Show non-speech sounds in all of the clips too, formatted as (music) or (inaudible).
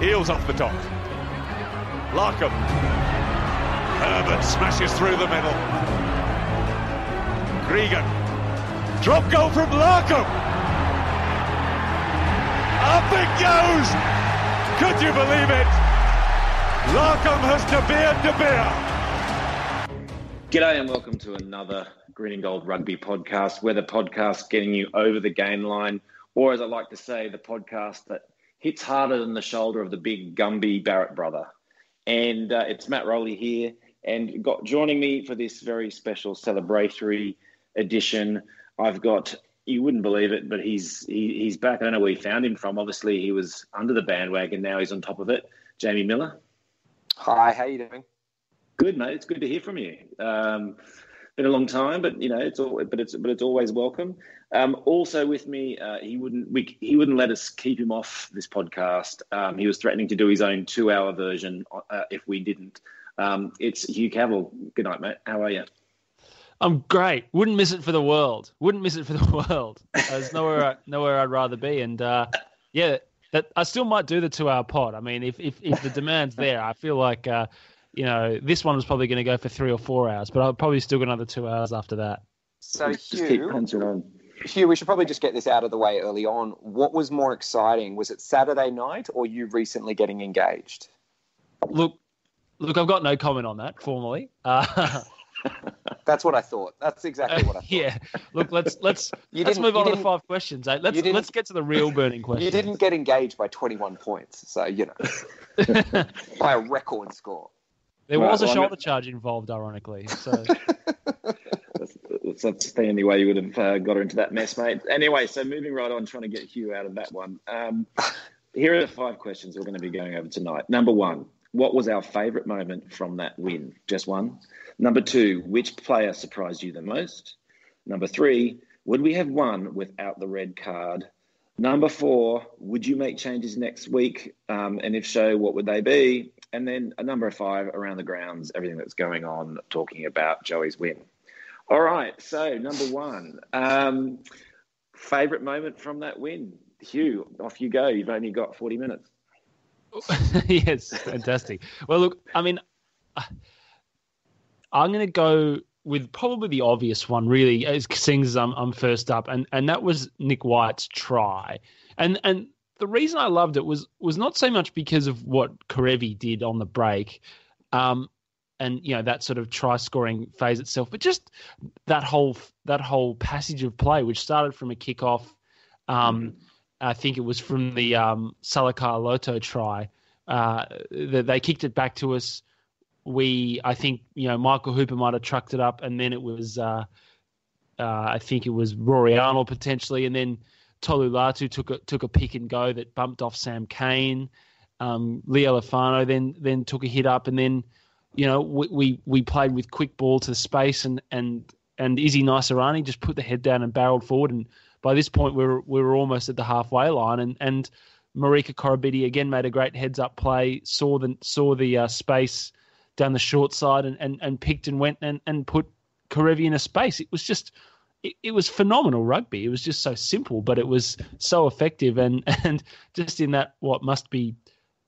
Eales off the top. Larkham. Herbert smashes through the middle. Gregan. Drop goal from Larkham. Up it goes. Could you believe it? Larkham has De Beer De Beer. G'day and welcome to another Green and Gold Rugby podcast, where the podcast getting you over the game line, or as I like to say, the podcast that hits harder than the shoulder of the big Gumby Barrett brother. And uh, it's Matt Rowley here, and got joining me for this very special celebratory edition. I've got you wouldn't believe it, but he's he, he's back. I don't know where he found him from. Obviously, he was under the bandwagon. Now he's on top of it. Jamie Miller. Hi, how you doing? Good, mate. It's good to hear from you. Um, been a long time, but you know it's all, but it's but it's always welcome. Um, also with me, uh, he wouldn't we, he wouldn't let us keep him off this podcast. Um, he was threatening to do his own two-hour version uh, if we didn't. Um, it's Hugh Cavill. Good night, mate. How are you? I'm great. Wouldn't miss it for the world. Wouldn't miss it for the (laughs) world. There's nowhere nowhere I'd rather be. And uh, yeah, that I still might do the two-hour pod. I mean, if if, if the demand's there, I feel like uh, you know this one was probably going to go for three or four hours, but I'll probably still got another two hours after that. So Just keep Hugh, punching on. Hugh, we should probably just get this out of the way early on. What was more exciting? Was it Saturday night or you recently getting engaged? Look, look, I've got no comment on that formally. Uh, (laughs) That's what I thought. That's exactly what I thought. yeah. Look, let's (laughs) let's You let's move you on to the five questions. Eh? Let's let's get to the real burning question. (laughs) You didn't get engaged by 21 points, so you know, by a record score. there Right, was a well, I'm shoulder gonna- charge involved, ironically. So That's, the only way you would have uh, got her into that mess, mate. Anyway, so moving right on, trying to get Hugh out of that one. Um, here are the five questions we're going to be going over tonight. Number one, what was our favourite moment from that win? Just one. Number two, which player surprised you the most? Number three, would we have won without the red card? Number four, would you make changes next week? Um, and if so, what would they be? And then a number five, around the grounds, everything that's going on, talking about Joey's win. All right. So number one, um, favorite moment from that win. Hugh, off you go. You've only got forty minutes. (laughs) yes, fantastic. Well, look, I mean, uh, I'm going to go with probably the obvious one, really, as seeing as I'm, I'm first up, and and that was Nick White's try, and and the reason I loved it was was not so much because of what Kerevi did on the break, um, and you know that sort of try scoring phase itself, but just that whole that whole passage of play, which started from a kickoff. Um, I think it was from the um, Salakaia-Loto try. Uh, that they kicked it back to us. We, I think, you know, Michael Hooper might have trucked it up, and then it was, uh, uh, I think it was Rory Arnold potentially, and then Tolu Latu took a took a pick and go that bumped off Sam Cane. Um, Lealiifano then then took a hit up, and then you know we, we we played with quick ball to space, and and and Izzy Naisarani just put the head down and barreled forward, and by this point we were we were almost at the halfway line, and and Marika Koroibete again made a great heads up play, saw the saw the uh, space down the short side, and, and, and picked and went and, and put Kerevi in a space. It was just it, it was phenomenal rugby. It was just so simple, but it was so effective, and (laughs) and just in that what must be.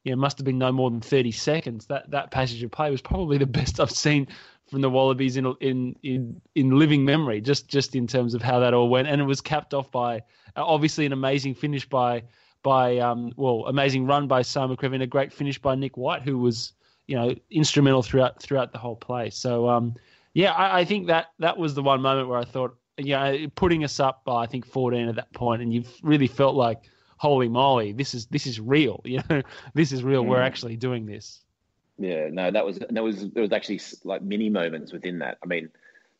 You know, must have been no more than thirty seconds. That that passage of play was probably the (laughs) best I've seen from the Wallabies in in in in living memory. Just just in terms of how that all went, and it was capped off by obviously an amazing finish by by um, well, amazing run by Samu Kerevi, and a great finish by Nick White, who was you know instrumental throughout throughout the whole play. So um, yeah, I, I think that that was the one moment where I thought, you know, putting us up by I think 14 at that point, and you really felt like, holy moly, this is this is real. (laughs) You know, this is real. We're Mm. actually doing this. Yeah, no, that was there was there was actually like mini moments within that. I mean,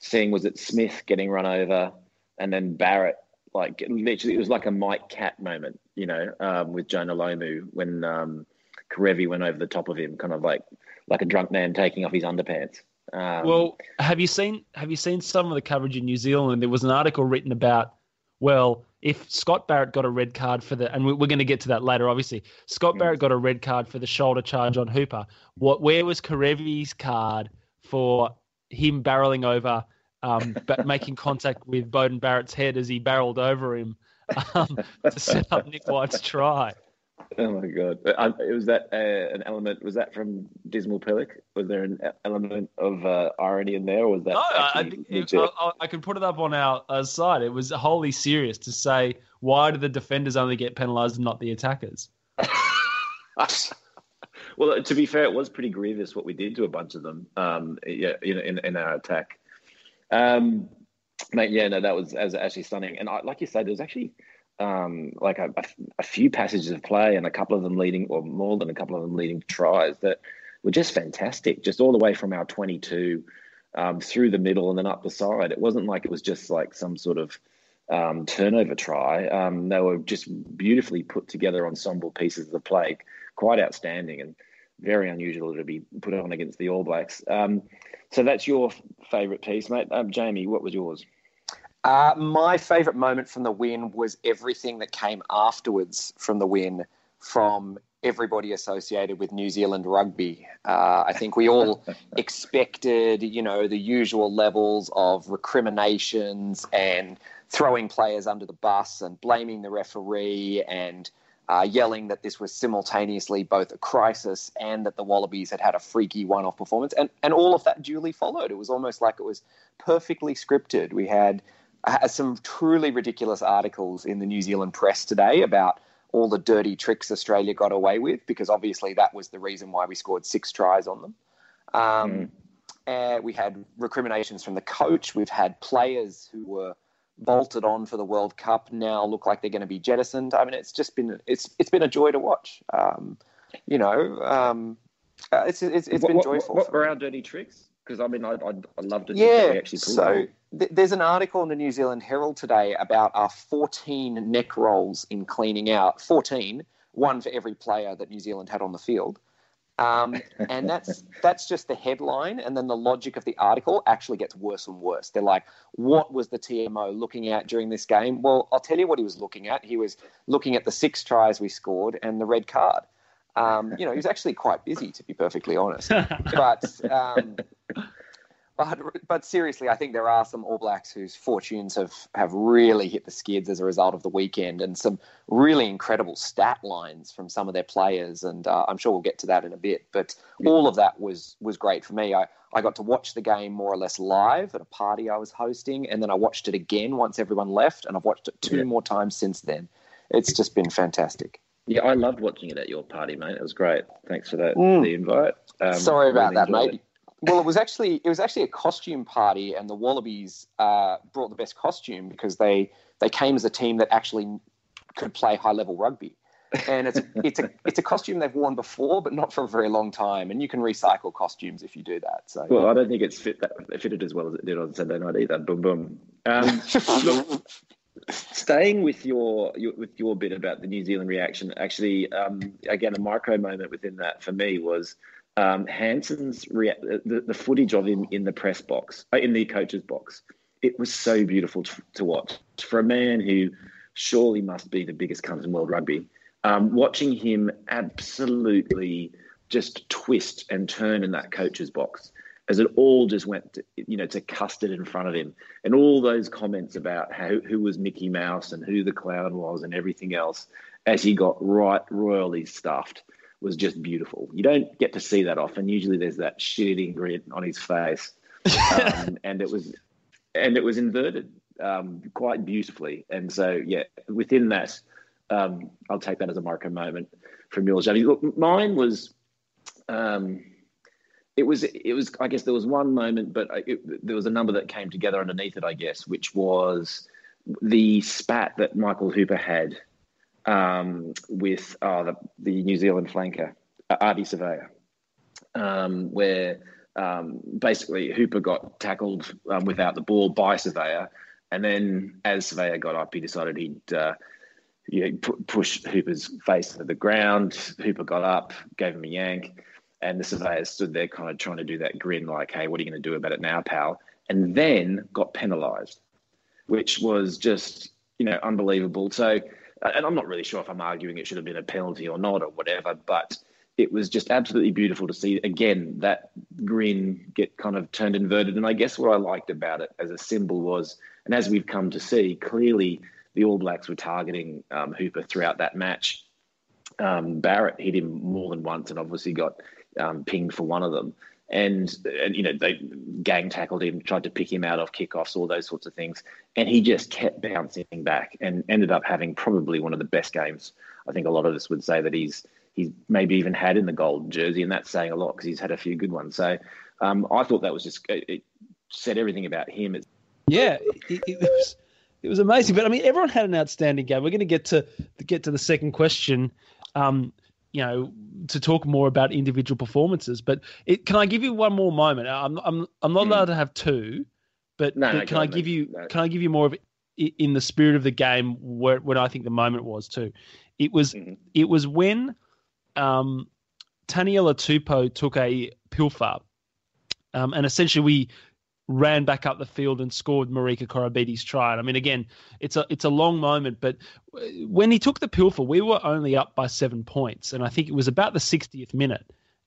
seeing was it Smith getting run over, and then Barrett like literally it was like a Mike Catt moment, you know, um, with Jonah Lomu when um, Kerevi went over the top of him, kind of like like a drunk man taking off his underpants. Um, Well, have you seen have you seen some of the coverage in New Zealand? There was an article written about well, if Scott Barrett got a red card for the, and we- we're going to get to that later, obviously. Scott Barrett got a red card for the shoulder charge on Hooper. What? Where was Kerevi's card for him barreling over, um, (laughs) but making contact with Beauden Barrett's head as he barreled over him um, to set up Nick White's try? (laughs) Oh my god! Uh, was that uh, an element? Was that from Dismal Pillock? Was there an element of uh, irony in there, or was that? No, I, I, I, can put it up on our, our side. It was wholly serious to say, why do the defenders only get penalised and not the attackers? (laughs) well, to be fair, it was pretty grievous what we did to a bunch of them. Um, yeah, in, in, in our attack. Um, mate, yeah, no, that was, was actually stunning. And I, like you said, there's actually um, like a, a, few passages of play and a couple of them leading, or more than a couple of them leading to tries that were just fantastic, just all the way from our 22 um, through the middle and then up the side. It wasn't like it was just like some sort of um, turnover try. Um, they were just beautifully put together ensemble pieces of play, quite outstanding and very unusual to be put on against the All Blacks. Um, so that's your favourite piece, mate. Um, Jamie, what was yours? Uh, my favourite moment from the win was everything that came afterwards from the win from everybody associated with New Zealand rugby. Uh, I think we all (laughs) expected, you know, the usual levels of recriminations and throwing players under the bus and blaming the referee and uh, yelling that this was simultaneously both a crisis and that the Wallabies had had a freaky one off performance. And, and all of that duly followed. It was almost like it was perfectly scripted. We had uh, some truly ridiculous articles in the New Zealand press today about all the dirty tricks Australia got away with, because obviously that was the reason why we scored six tries on them. Um, mm. we had recriminations from the coach. We've had players who were bolted on for the World Cup now look like they're going to be jettisoned. I mean, it's just been it's it's been a joy to watch. Um, you know, um, uh, it's it's, it's been joyful. What, what were our dirty tricks? Because I mean, I I, I loved it. Yeah. Actually so th- there's an article in the New Zealand Herald today about our 14 neck rolls in cleaning out. 14, one for every player that New Zealand had on the field. Um, and that's (laughs) that's just the headline, and then the logic of the article actually gets worse and worse. They're like, "What was the TMO looking at during this game?" Well, I'll tell you what he was looking at. He was looking at the six tries we scored and the red card. Um, you know, he was actually quite busy, to be perfectly honest. (laughs) But um, but, but seriously, I think there are some All Blacks whose fortunes have, have really hit the skids as a result of the weekend, and some really incredible stat lines from some of their players. And uh, I'm sure we'll get to that in a bit. But all of that was was great for me. I, I got to watch the game more or less live at a party I was hosting, and then I watched it again once everyone left, and I've watched it two yeah. more times since then. It's just been fantastic. Yeah, I loved watching it at your party, mate. It was great. Thanks for that mm. the invite. Um, Sorry about that, mate. It. Well, it was actually it was actually a costume party, and the Wallabies uh, brought the best costume because they they came as a team that actually could play high level rugby, and it's (laughs) it's a it's a costume they've worn before, but not for a very long time. And you can recycle costumes if you do that. So well, I don't think it's fit that it fitted as well as it did on Sunday night either. Boom boom. Um, (laughs) look, staying with your, your, with your bit about the New Zealand reaction, actually, um, again, a micro moment within that for me was um, Hansen's rea- the, the footage of him in the press box, uh, in the coach's box. It was so beautiful to, to, watch for a man who surely must be the biggest cunt in world rugby. Um, watching him absolutely just twist and turn in that coach's box as it all just went, to, you know, to custard in front of him, and all those comments about how who was Mickey Mouse and who the clown was and everything else, as he got right royally stuffed was just beautiful. You don't get to see that often. Usually, there's that shitting grin on his face, (laughs) um, and it was, and it was inverted um, quite beautifully. And so, yeah, within that, um, I'll take that as a micro moment from yours, Jamie. Look, mine was, um, it was, it was. I guess there was one moment, but it, there was a number that came together underneath it. I guess, which was the spat that Michael Hooper had um, with uh, the, the, New Zealand flanker, uh, Ardie Savea, um, where um, basically Hooper got tackled um, without the ball by Savea. And then as Savea got up, he decided he'd uh, you know, push Hooper's face to the ground. Hooper got up, gave him a yank. And the Savea stood there kind of trying to do that grin, like, hey, what are you going to do about it now, pal? And then got penalised, which was just, you know, unbelievable. So and I'm not really sure if I'm arguing it should have been a penalty or not or whatever, but it was just absolutely beautiful to see again that grin get kind of turned inverted. And I guess what I liked about it as a symbol was, and as we've come to see, clearly the All Blacks were targeting um, Hooper throughout that match. um, Barrett hit him more than once and obviously got um, pinged for one of them. And, and, you know, they gang tackled him, tried to pick him out of kickoffs, all those sorts of things. And he just kept bouncing back and ended up having probably one of the best games. I think a lot of us would say that he's he's maybe even had in the gold jersey, and that's saying a lot because he's had a few good ones. So um, I thought that was just it said everything about him. Yeah, it, it, was it was amazing. But I mean, everyone had an outstanding game. We're going to get to get to the second question. Um, you know, to talk more about individual performances. But it, can I give you one more moment? I'm I'm I'm not hmm. allowed to have two, but, no, but no, can I give you can I give you more of in the spirit of the game where when I think the moment was too? It was mm-hmm. it was when um, Taniela Tupou took a pilfer, um, and essentially we ran back up the field and scored Marika Koroibete's try. And I mean, again, it's a it's a long moment, but when he took the pilfer, we were only up by seven points, and I think it was about the 60th minute.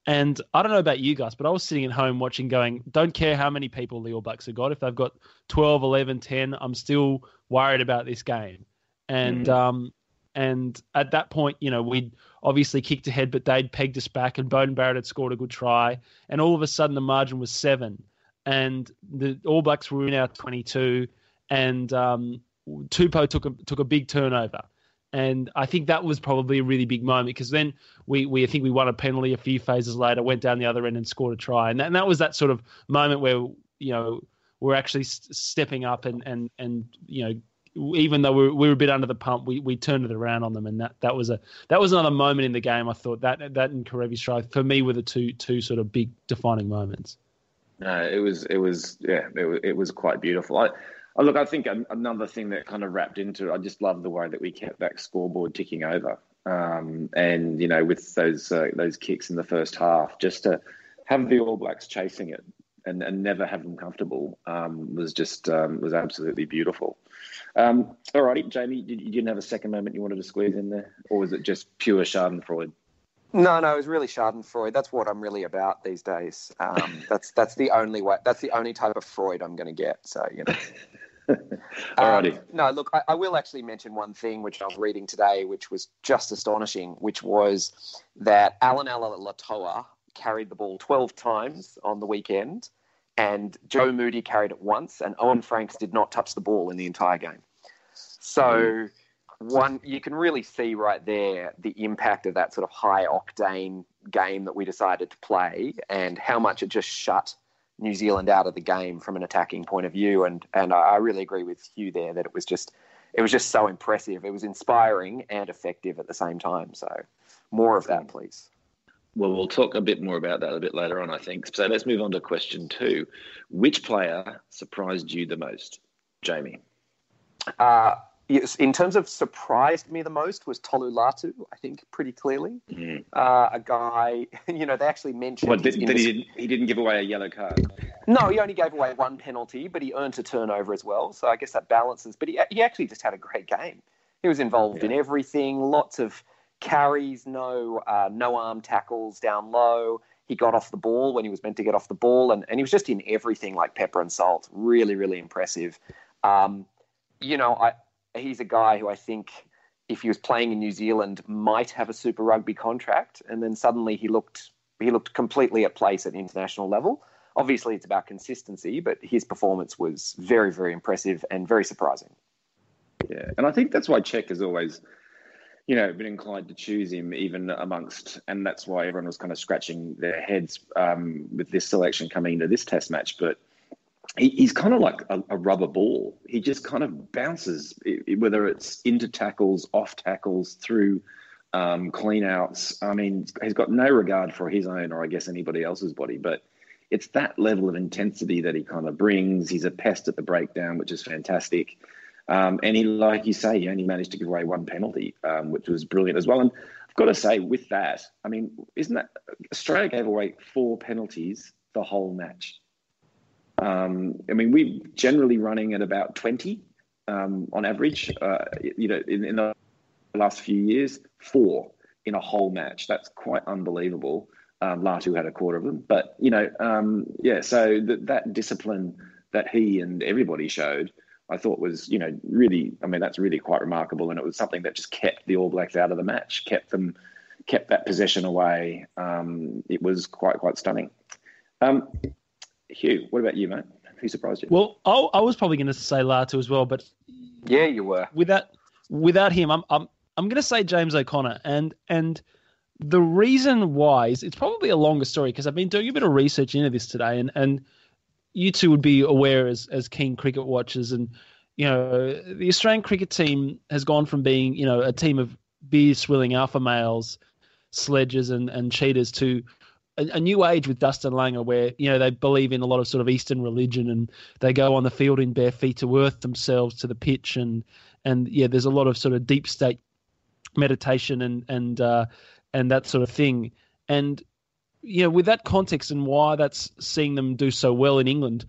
And I don't know about you guys, but I was sitting at home watching, going, don't care how many people the All Blacks have got. If they've got 12, 11, 10, I'm still worried about this game. And mm. um, and at that point, you know, we'd obviously kicked ahead, but they'd pegged us back, and Beauden Barrett had scored a good try. And all of a sudden, the margin was seven and the All Blacks were in our 22, and um, Tupou took a took a big turnover, and I think that was probably a really big moment because then we, we I think we won a penalty a few phases later, went down the other end and scored a try, and that, and that was that sort of moment where you know we're actually st- stepping up and and and you know even though we were, we were a bit under the pump, we, we turned it around on them, and that, that was a that was another moment in the game. I thought that that and Kerevi's try for me were the two two sort of big defining moments. No, it was it was yeah, it it was quite beautiful. I, I look, I think another thing that kind of wrapped into it, I just love the way that we kept that scoreboard ticking over, um, and you know, with those uh, those kicks in the first half, just to have the All Blacks chasing it and, and never have them comfortable um, was just um, was absolutely beautiful. Um, all righty, Jamie, you, you didn't have a second moment you wanted to squeeze in there, or was it just pure Schadenfreude? No, no, it was really Schadenfreude. That's what I'm really about these days. Um, (laughs) that's that's the only way. That's the only type of Freud I'm going to get. So you know. (laughs) Alrighty. Um, no, look, I, I, will actually mention one thing which I was reading today, which was just astonishing, which was that Allan Alaalatoa carried the ball 12 times on the weekend, and Joe Moody carried it once, and Owen Franks did not touch the ball in the entire game. So. Mm one you can really see right there the impact of that sort of high octane game that we decided to play and how much it just shut New Zealand out of the game from an attacking point of view and and I really agree with Hugh there that it was just it was just so impressive it was inspiring and effective at the same time so more of that please well, we'll talk a bit more about that a bit later on, I think. So let's move on to question two. Which player surprised you the most, Jamie? Uh, in terms of surprised me the most was Tolu Latu, I think, pretty clearly. Mm. Uh, a guy, (laughs) you know, they actually mentioned. What, that, he, didn't, he didn't give away a yellow card? No, he only gave away one penalty, but he earned a turnover as well. So I guess that balances. But he, he actually just had a great game. He was involved yeah. in everything, lots of carries, no, uh, no arm tackles down low. He got off the ball when he was meant to get off the ball, and, and he was just in everything like pepper and salt. Really, really impressive. Um, you know, I, he's a guy who I think, if he was playing in New Zealand, might have a Super Rugby contract, and then suddenly he looked he looked completely at place at international level. Obviously, it's about consistency, but his performance was very, very impressive and very surprising. Yeah, and I think that's why Czech has always, you know, been inclined to choose him even amongst, and that's why everyone was kind of scratching their heads um, with this selection coming into this Test match. But he, he's kind of like a, a, rubber ball. He just kind of bounces, whether it's into tackles, off tackles, through um, clean outs. I mean, he's got no regard for his own or I guess anybody else's body, but it's that level of intensity that he kind of brings. He's a pest at the breakdown, which is fantastic. Um, and he, like you say, he only managed to give away one penalty, um, which was brilliant as well. And I've got to say, with that, I mean, isn't that Australia gave away four penalties the whole match? Um, I mean, we're generally running at about 20 um, on average. Uh, you know, in, in, the last few years, four in a whole match. That's quite unbelievable. Um, Latu had a quarter of them, but you know, um, yeah. So that that discipline that he and everybody showed, I thought was, you know, really. I mean, that's really quite remarkable, and it was something that just kept the All Blacks out of the match, kept them kept that possession away. Um, it was quite quite stunning. Um, Hugh, what about you, mate? Who surprised you? Well, I, I was probably going to say Latu as well, but yeah, you were. Without without him, I'm I'm I'm going to say James O'Connor, and and the reason why is it's probably a longer story because I've been doing a bit of research into this today, and and you two would be aware as as keen cricket watchers, and you know the Australian cricket team has gone from being you know a team of beer swilling alpha males, sledges and and cheaters to a, a, new age with Justin Langer, where you know they believe in a lot of sort of Eastern religion, and they go on the field in bare feet to earth themselves to the pitch, and and yeah, there's a lot of sort of deep state meditation and and uh, and that sort of thing, and you know with that context and why that's seeing them do so well in England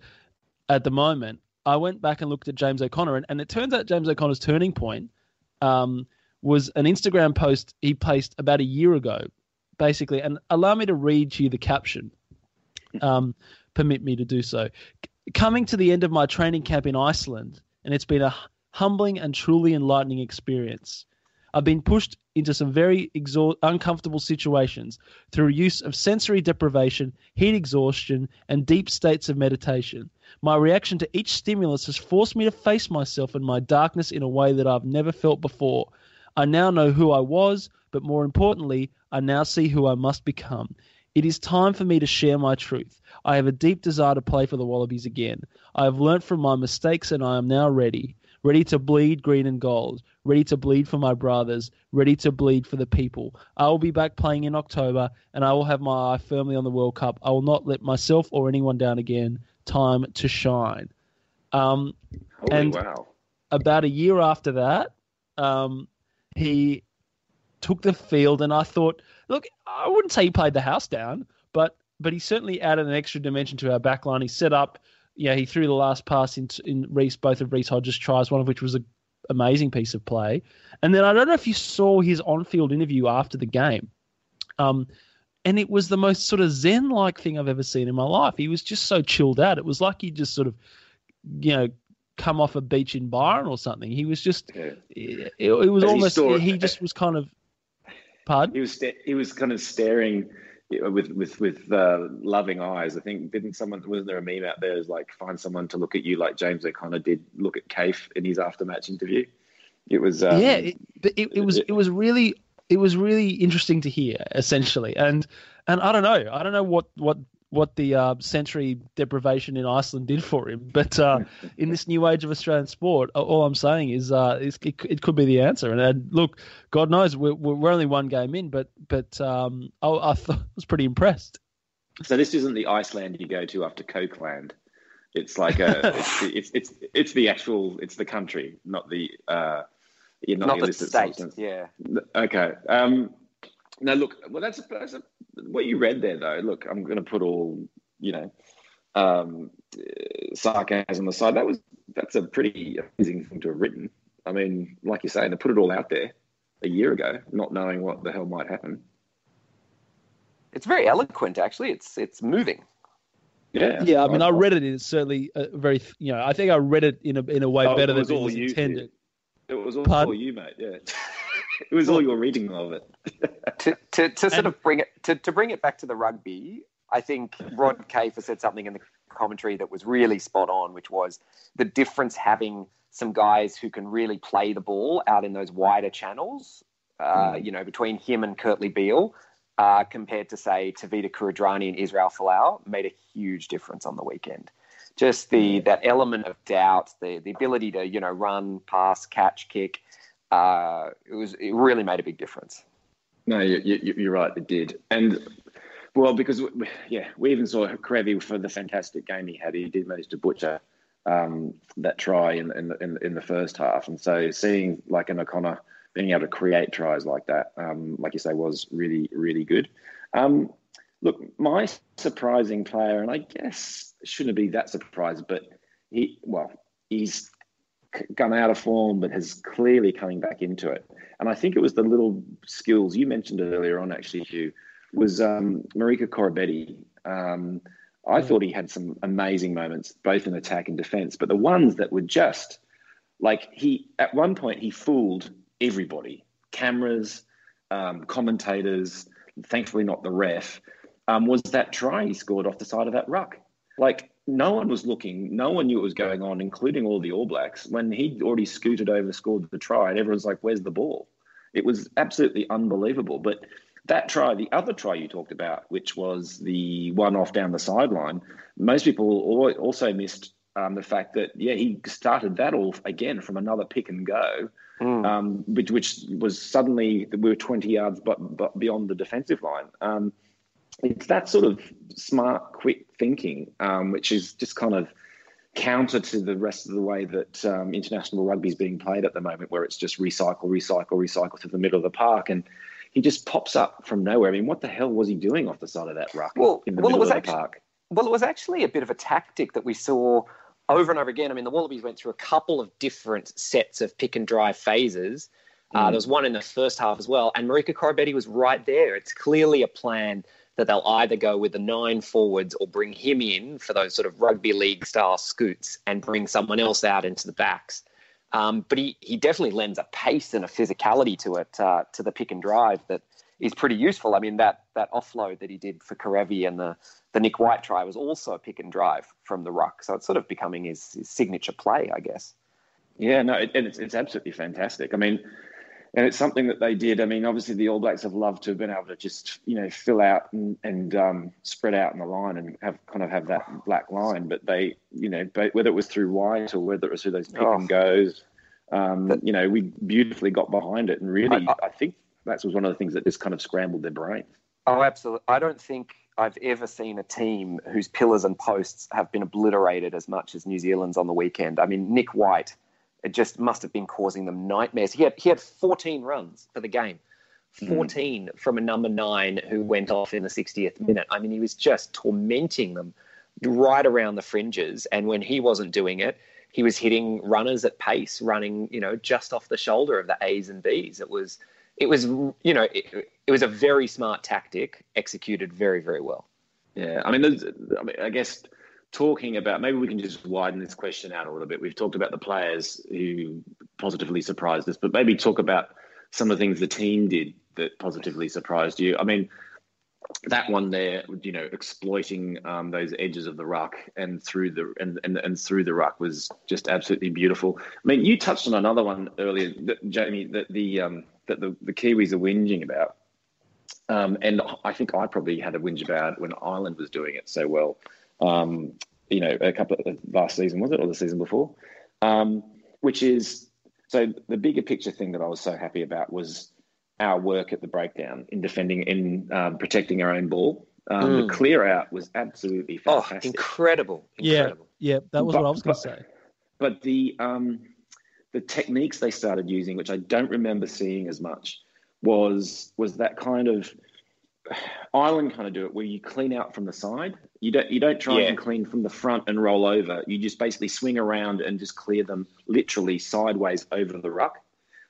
at the moment, I went back and looked at James O'Connor, and, and it turns out James O'Connor's turning point um, was an Instagram post he placed about a year ago basically, and allow me to read to you the caption. Um, permit me to do so. Coming to the end of my training camp in Iceland, and it's been a humbling and truly enlightening experience. I've been pushed into some very exha- uncomfortable situations through use of sensory deprivation, heat exhaustion, and deep states of meditation. My reaction to each stimulus has forced me to face myself and my darkness in a way that I've never felt before. I now know who I was, but more importantly, I now see who I must become. It is time for me to share my truth. I have a deep desire to play for the Wallabies again. I have learnt from my mistakes and I am now ready. Ready to bleed green and gold. Ready to bleed for my brothers. Ready to bleed for the people. I will be back playing in October and I will have my eye firmly on the World Cup. I will not let myself or anyone down again. Time to shine. Um, Holy and wow. about a year after that, um, he took the field, and I thought, look, I wouldn't say he played the house down, but but he certainly added an extra dimension to our backline. He set up, yeah, he threw the last pass in, in Reese both of Reece Hodge's tries, one of which was an amazing piece of play. And then I don't know if you saw his on-field interview after the game. Um, and it was the most sort of zen like thing I've ever seen in my life. He was just so chilled out. It was like he just sort of, you know, come off a beach in Byron or something. He was just, yeah. it, it, was As almost, he, he just was kind of Pardon? He was he was kind of staring with with with uh, loving eyes. I think didn't someone wasn't there a meme out there is like find someone to look at you like James O'Connor did look at Kafer in his after match interview. It was um, yeah, it, it, it was it, it was really it was really interesting to hear essentially, and and I don't know I don't know what what what the uh, sensory deprivation in Iceland did for him. But uh, (laughs) in this new age of Australian sport, all I'm saying is, uh, is it, it, could be the answer. And, and look, God knows we're, we're, only one game in, but but um, I, I, thought, (laughs) I was pretty impressed. So this isn't the Iceland you go to after Cokeland. It's like a (laughs) it's, the, it's, it's it's the actual it's the country, not the uh, not, not the, the state. Substance. Yeah. Okay. Um, now, look, well, that's, a, that's a, what you read there, though. Look, I'm going to put all, you know, um, sarcasm aside. That was that's a pretty amazing thing to have written. I mean, like you're saying, to put it all out there a year ago, not knowing what the hell might happen. It's very eloquent, actually. It's it's moving. Yeah, yeah. I mean, I, I read it. It's certainly a very, you know, I think I read it in a in a way oh, better than it was intended. It was all Pardon? you, mate. Yeah. (laughs) (laughs) it was all your reading of it. (laughs) to, to, to sort of bring it to, to bring it back to the rugby, I think Rod Kafer said something in the commentary that was really spot on, which was the difference having some guys who can really play the ball out in those wider channels. Uh, mm. You know, between him and Kurtley Beale, uh, compared to say Tevita Kuridrani and Israel Folau, made a huge difference on the weekend. Just the that element of doubt, the the ability to you know run, pass, catch, kick, uh, it was it really made a big difference. No, you, are right. It did, and well, because we, yeah, we even saw Kerevi for the fantastic game he had. He did manage to butcher um, that try in, in, in in the first half, and so seeing like an O'Connor being able to create tries like that, um, like you say, was really really good. Um, look, my surprising player, and I guess shouldn't be that surprised, but he well, he's gone out of form, but has clearly coming back into it. And I think it was the little skills you mentioned earlier on, actually, Hugh, was um, Marika Koroibete. Um, I thought he had some amazing moments, both in attack and defense, but the ones that were just like he, at one point, he fooled everybody cameras, um, commentators, thankfully not the ref, um, was that try he scored off the side of that ruck. Like no one was looking, no one knew what was going on, including all the All Blacks. When he'd already scooted over, scored the try, and everyone's like, "Where's the ball?" It was absolutely unbelievable. But that try, the other try you talked about, which was the one off down the sideline, most people also missed um, the fact that yeah he started that off again from another pick and go, mm. um, which, which was suddenly we were twenty yards but, but beyond the defensive line. Um, it's that sort of smart, quick thinking, um, which is just kind of counter to the rest of the way that um, international rugby is being played at the moment, where it's just recycle, recycle, recycle to the middle of the park, and he just pops up from nowhere. I mean, what the hell was he doing off the side of that ruck well, in the well, middle of the actually, park? Well, it was actually a bit of a tactic that we saw over and over again. I mean, the Wallabies went through a couple of different sets of pick and drive phases. Uh, mm. there was one in the first half as well, and Marika Koroibete was right there. It's clearly a plan that they'll either go with the nine forwards or bring him in for those sort of rugby league style scoots and bring someone else out into the backs. Um, but he, he definitely lends a pace and a physicality to it, uh, to the pick and drive that is pretty useful. I mean, that that offload that he did for Kerevi and the, the Nick White try was also a pick and drive from the ruck. So it's sort of becoming his, his signature play, I guess. Yeah, no, it, it's, it's absolutely fantastic. I mean, and it's something that they did. I mean, obviously the All Blacks have loved to have been able to just you know fill out and, and um, spread out in the line and have kind of have that black line. But they, you know, whether it was through White or whether it was through those pick oh. and goes, um, you know, we beautifully got behind it. And really, I, I, I think that was one of the things that just kind of scrambled their brain. Oh, absolutely. I don't think I've ever seen a team whose pillars and posts have been obliterated as much as New Zealand's on the weekend. I mean, Nick White it just must have been causing them nightmares. He had he had 14 runs for the game, hmm. 14 mm. from a number nine who went off in the 60th minute. I mean, he was just tormenting them right around the fringes. And when he wasn't doing it, he was hitting runners at pace, running you know just off the shoulder of the A's and B's. It was it was you know it, it was a very smart tactic executed very very well. Yeah, I mean, I, mean, I guess talking about maybe we can just widen this question out a little bit. We've talked about the players who positively surprised us, but maybe talk about some of the things the team did that positively surprised you. I mean, that one there, you know, exploiting um, those edges of the ruck and through the and, and and through the ruck was just absolutely beautiful. I mean, you touched on another one earlier, that, Jamie, that the um, that the, the Kiwis are whinging about. Um, and I think I probably had a whinge about when Ireland was doing it so well um, you know, a couple of last season was it or the season before, um, which is so the bigger picture thing that I was so happy about was our work at the breakdown in defending in um, protecting our own ball. Um, mm. The clear out was absolutely oh, fantastic. Oh, incredible! incredible. Yeah, yeah, that was but, what I was going to say. But the um, the techniques they started using, which I don't remember seeing as much, was was that kind of Ireland kind of do it where you clean out from the side. You don't you don't try yeah. and clean from the front and roll over. You just basically swing around and just clear them literally sideways over the ruck,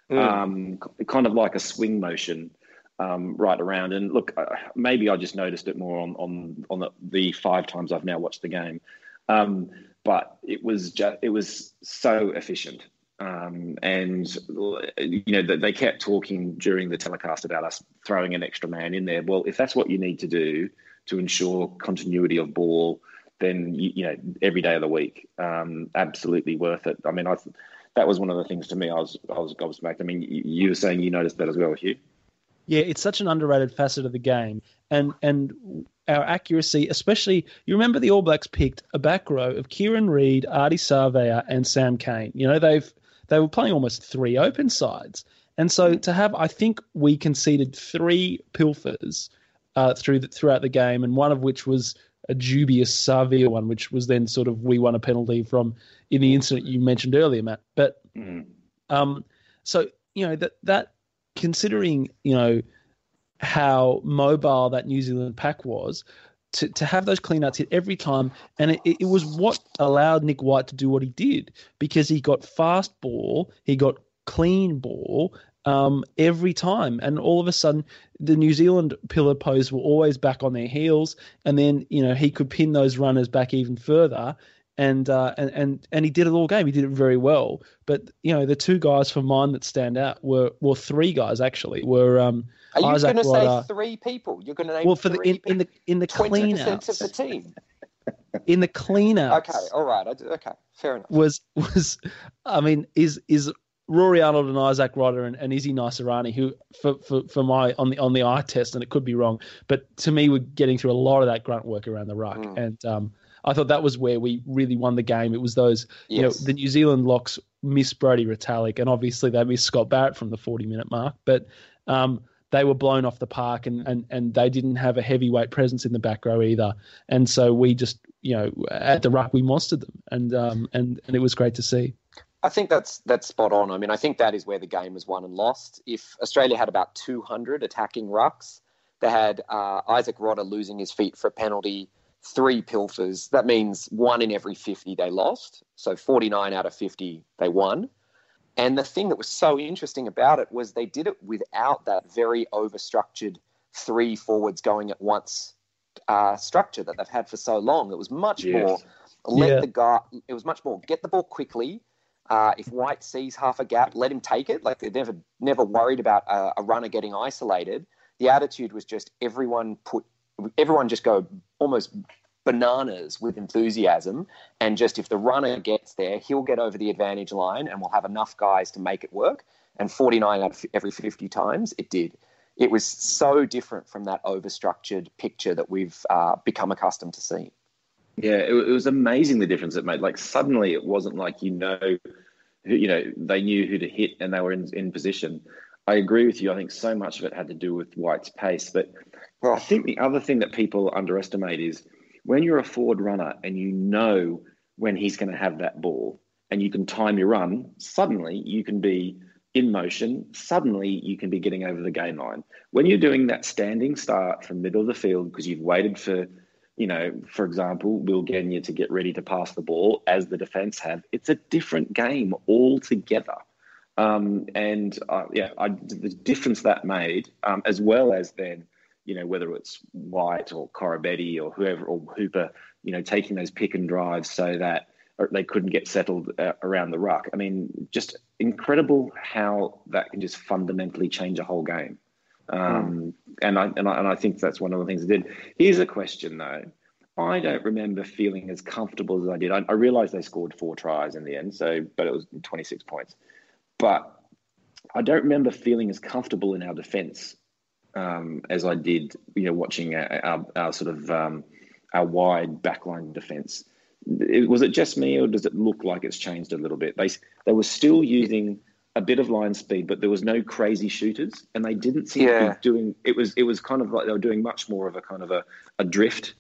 mm. um, kind of like a swing motion um, right around. And look, uh, maybe I just noticed it more on on on the, the five times I've now watched the game, um, but it was just it was so efficient. Um, and you know they kept talking during the telecast about us throwing an extra man in there. Well, if that's what you need to do to ensure continuity of ball, then you, you know every day of the week, um, absolutely worth it. I mean, I that was one of the things to me. I was I was gobsmacked. I mean, you, were saying you noticed that as well, Hugh. Yeah, it's such an underrated facet of the game, and and our accuracy, especially you remember the All Blacks picked a back row of Kieran Read, Ardie Savea, and Sam Cane. You know they've they were playing almost three open sides. And so to have, I think we conceded three pilfers uh, through the, throughout the game, and one of which was a dubious Savea one, which was then sort of we won a penalty from in the incident you mentioned earlier, Matt. But mm. um, so you know that that considering you know how mobile that New Zealand pack was, to, to have those cleanouts hit every time. And it, it was what allowed Nick White to do what he did because he got fast ball, he got clean ball um, every time. And all of a sudden, the New Zealand pillar posts were always back on their heels. And then, you know, he could pin those runners back even further. And, uh, and and and he did it all game. He did it very well. But you know, the two guys for mine that stand out were well, three guys actually were um, Are you going to say three people? You're going to name Well, for the in, in the in the twenty clean of the team. (laughs) in the clean outs, Okay, all right. I do- Okay, fair enough. was was I mean is is Rory Arnold and Isaac Rodda and, and Izzy Naisarani who for, for, for my on the on the eye test and it could be wrong but to me we're getting through a lot of that grunt work around the ruck Mm. and um, I thought that was where we really won the game it was those you know the New Zealand locks missed Brodie Retallick and obviously they missed Scott Barrett from the 40 minute mark but um, they were blown off the park and, and, and they didn't have a heavyweight presence in the back row either and so we just you know at the ruck we monstered them and um, and and it was great to see I think that's that's spot on. I mean, I think that is where the game was won and lost. If Australia had about 200 attacking rucks, they had uh, Isaac Rodda losing his feet for a penalty, three pilfers. That means one in every 50 they lost. So 49 out of 50 they won. And the thing that was so interesting about it was they did it without that very overstructured three forwards going at once uh, structure that they've had for so long. It was much Yes. more let Yeah. the guy. It was much more get the ball quickly. Uh, if White sees half a gap, let him take it. Like they're never never worried about a, a runner getting isolated. The attitude was just everyone put everyone just go almost bananas with enthusiasm, and just if the runner gets there, he'll get over the advantage line, and we'll have enough guys to make it work. And 49 out of every 50 times, it did. It was so different from that overstructured picture that we've uh, become accustomed to seeing. Yeah, it, it was amazing the difference it made. Like suddenly, it wasn't like you know, you know, they knew who to hit and they were in in position. I agree with you. I think so much of it had to do with White's pace, but I think the other thing that people underestimate is when you're a forward runner and you know when he's going to have that ball and you can time your run. Suddenly, you can be in motion. Suddenly, you can be getting over the game line. When you're doing that standing start from middle of the field because you've waited for you know, for example, Will Genia to get ready to pass the ball as the defence have. It's a different game altogether. Um, and uh, yeah, I, the difference that made, um, as well as then, you know, whether it's White or Koroibete or whoever or Hooper, you know, taking those pick and drives so that they couldn't get settled uh, around the ruck. I mean, just incredible how that can just fundamentally change a whole game. Um, and, I, and I and I think that's one of the things it did. Here's a question though. I don't remember feeling as comfortable as I did. I, I realised they scored four tries in the end, so but it was 26 points. But I don't remember feeling as comfortable in our defence um, as I did, you know, watching our, our, our sort of um, our wide backline defence. Was it just me, or does it look like it's changed a little bit? They they were still using a bit of line speed, but there was no crazy shooters, and they didn't seem to be doing. It was it was kind of like they were doing much more of a kind of a, a drift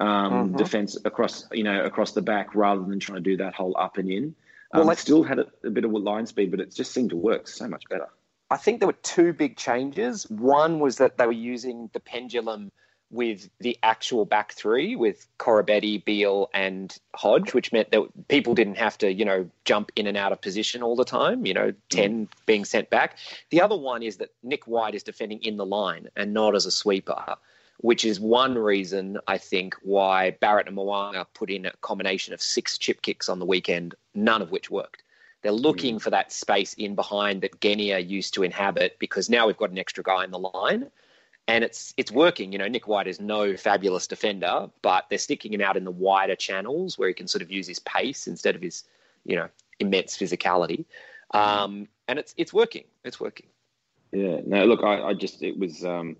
um, Mhm. defense across you know across the back rather than trying to do that whole up and in. Well, Um, like- still had a, a bit of line speed, but it just seemed to work so much better. I think there were two big changes. One was that they were using the pendulum with the actual back three with Koroibete, Beale, and Hodge, which meant that people didn't have to, you know, jump in and out of position all the time, you know, mm. 10 being sent back. The other one is that Nick White is defending in the line and not as a sweeper, which is one reason I think why Barrett and Mo'unga put in a combination of six chip kicks on the weekend, none of which worked. They're looking for that space in behind that Genia used to inhabit because now we've got an extra guy in the line. And it's it's working. You know, Nick White is no fabulous defender, but they're sticking him out in the wider channels where he can sort of use his pace instead of his, you know, immense physicality. Um, and it's it's working. It's working. Yeah. No, look, I, I just it was um,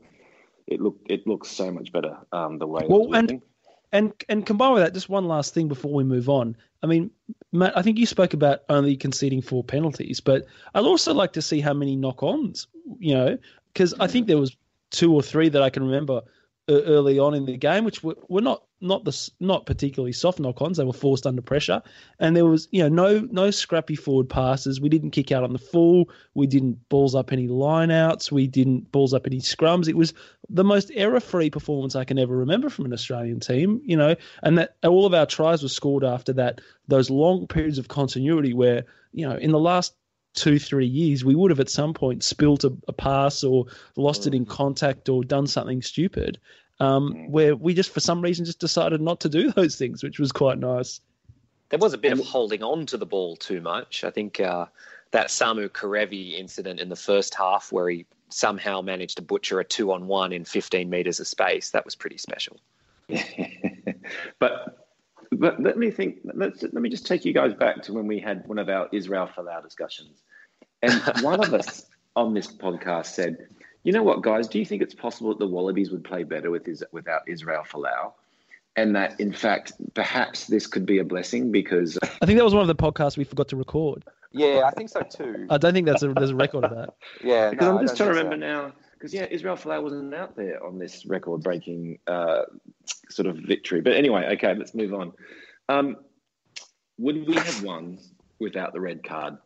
it looked it looks so much better um, the way. it Well, was and- working. And and combined with that, just one last thing before we move on. I mean, Matt, I think you spoke about only conceding four penalties, but I'd also like to see how many knock-ons. You know, because I think there was two or three that I can remember early on in the game, which were, were not not the not particularly soft knock-ons. They were forced under pressure, and there was you know no no scrappy forward passes. We didn't kick out on the full. We didn't balls up any lineouts. We didn't balls up any scrums. It was the most error-free performance I can ever remember from an Australian team. You know, and that all of our tries were scored after that those long periods of continuity where you know in the last two three years we would have at some point spilt a, a pass or lost it in contact or done something stupid um, where we just for some reason just decided not to do (laughs) those things which was quite nice There was a bit of holding on to the ball too much. I think uh, that Samu Kerevi incident in the first half where he somehow managed to butcher a two on one in 15 meters of space. That was pretty special. (laughs) but but let me think. Let's, let me just take you guys back to when we had one of our Israel Folau discussions, and (laughs) one of us on this podcast said, "You know what, guys? Do you think it's possible that the Wallabies would play better with his, without Israel Folau?" And that, in fact, perhaps this could be a blessing because (laughs) I think that was one of the podcasts we forgot to record. Yeah, I think so too. I don't think that's a, there's a record of that. Yeah, because no, I'm just trying to remember so. now. Because yeah, Israel Folau wasn't out there on this record-breaking uh, sort of victory. But anyway, okay, let's move on. Um, would we have won without the red card,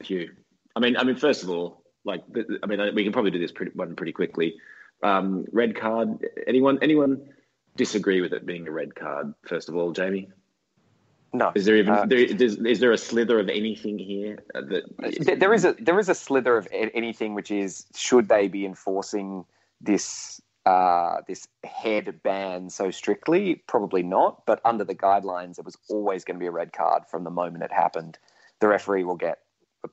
Hugh? I mean, I mean, first of all, like, I mean, we can probably do this pretty, one pretty quickly. Um, red card. Anyone? Anyone disagree with it being a red card? First of all, Jamie, No, is there even Uh, there, is, is there a slither of anything here uh, There- that there is a there is a slither of anything which is should they be enforcing this uh, this head ban so strictly? Probably not. But under the guidelines, it was always going to be a red card from the moment it happened. The referee will get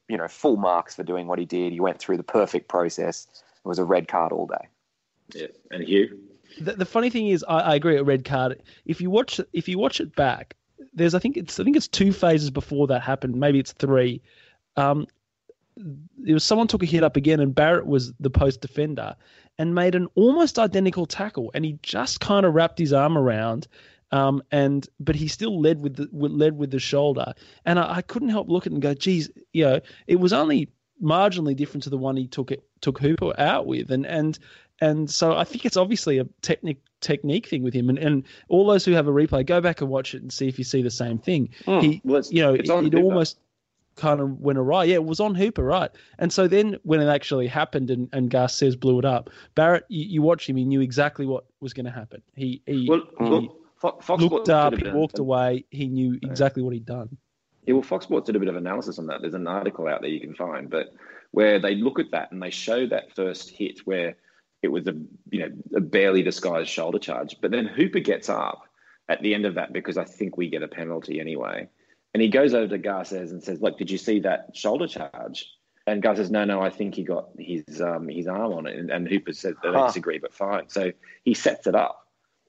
you know full marks for doing what he did. He went through the perfect process. It was a red card all day. Yeah. And Hugh, The, the funny thing is, I, I agree. A red card. If you watch, if you watch it back, there's I think it's I think it's two phases before that happened. Maybe it's three. Um, it was someone took a hit up again, and Barrett was the post defender, and made an almost identical tackle, and he just kind of wrapped his arm around. Um, and but he still led with the led with the shoulder, and I, I couldn't help look at and go, "Geez, you know, it was only marginally different to the one he took it took Hooper out with, and and and so I think it's obviously a technique technique thing with him, and, and all those who have a replay, go back and watch it and see if you see the same thing. Hmm. He, Well, you know, on it, almost kind of went awry. Yeah, it was on Hooper, right? And so then when it actually happened, and, and Gus says blew it up, Barrett, you, you watch him, he knew exactly what was going to happen. He he, well, he well looked up, he walked away, he knew exactly what he'd done. Yeah, well, Fox Sports did a bit of analysis on that. There's an article out there you can find, but where they look at that and they show that first hit where it was a you know a barely disguised shoulder charge, but then Hooper gets up at the end of that because I think we get a penalty anyway, and he goes over to Garces and says, "Look, did you see that shoulder charge?" And Gus says, "No, no, I think he got his um, his arm on it." And, and Hooper said, "I Huh. disagree, but fine." So he sets it up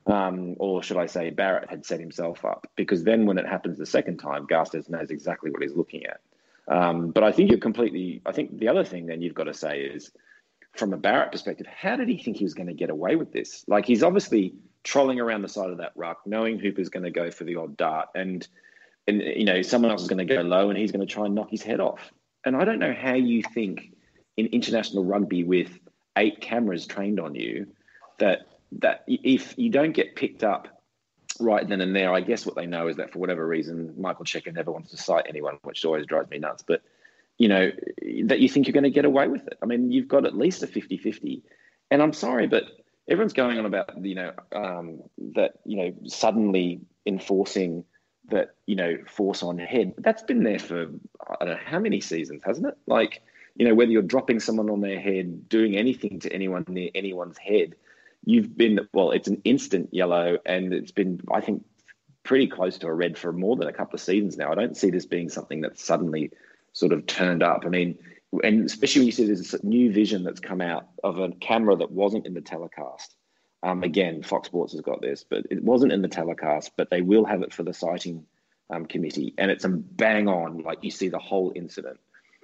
um, or should I say, Barrett had set himself up because then when it happens the second time, Garces knows exactly what he's looking at. Um, but I think you're completely. I think the other thing then you've got to say is, from a Barrett perspective, how did he think he was going to get away with this? Like he's obviously trolling around the side of that ruck, knowing Hooper's going to go for the odd dart, and and you know someone else is going to go low, and he's going to try and knock his head off. And I don't know how you think in international rugby with eight cameras trained on you that that if you don't get picked up right then and there, I guess what they know is that for whatever reason, Michael Cheika never wants to cite anyone, which always drives me nuts. But, you know, that you think you're going to get away with it. I mean, you've got at least a 50 50. And I'm sorry, but everyone's going on about, you know, um, that, you know, suddenly enforcing that, you know, force on head. That's been there for, I don't know how many seasons, hasn't it? Like, you know, whether you're dropping someone on their head, doing anything to anyone near anyone's head, you've been well it's an instant yellow and it's been i think pretty close to a red for more than a couple of seasons now i don't see this being something that's suddenly sort of turned up i mean and especially when you see this new vision that's come out of a camera that wasn't in the telecast um, again fox sports has got this but it wasn't in the telecast but they will have it for the citing um, committee and it's a bang on like you see the whole incident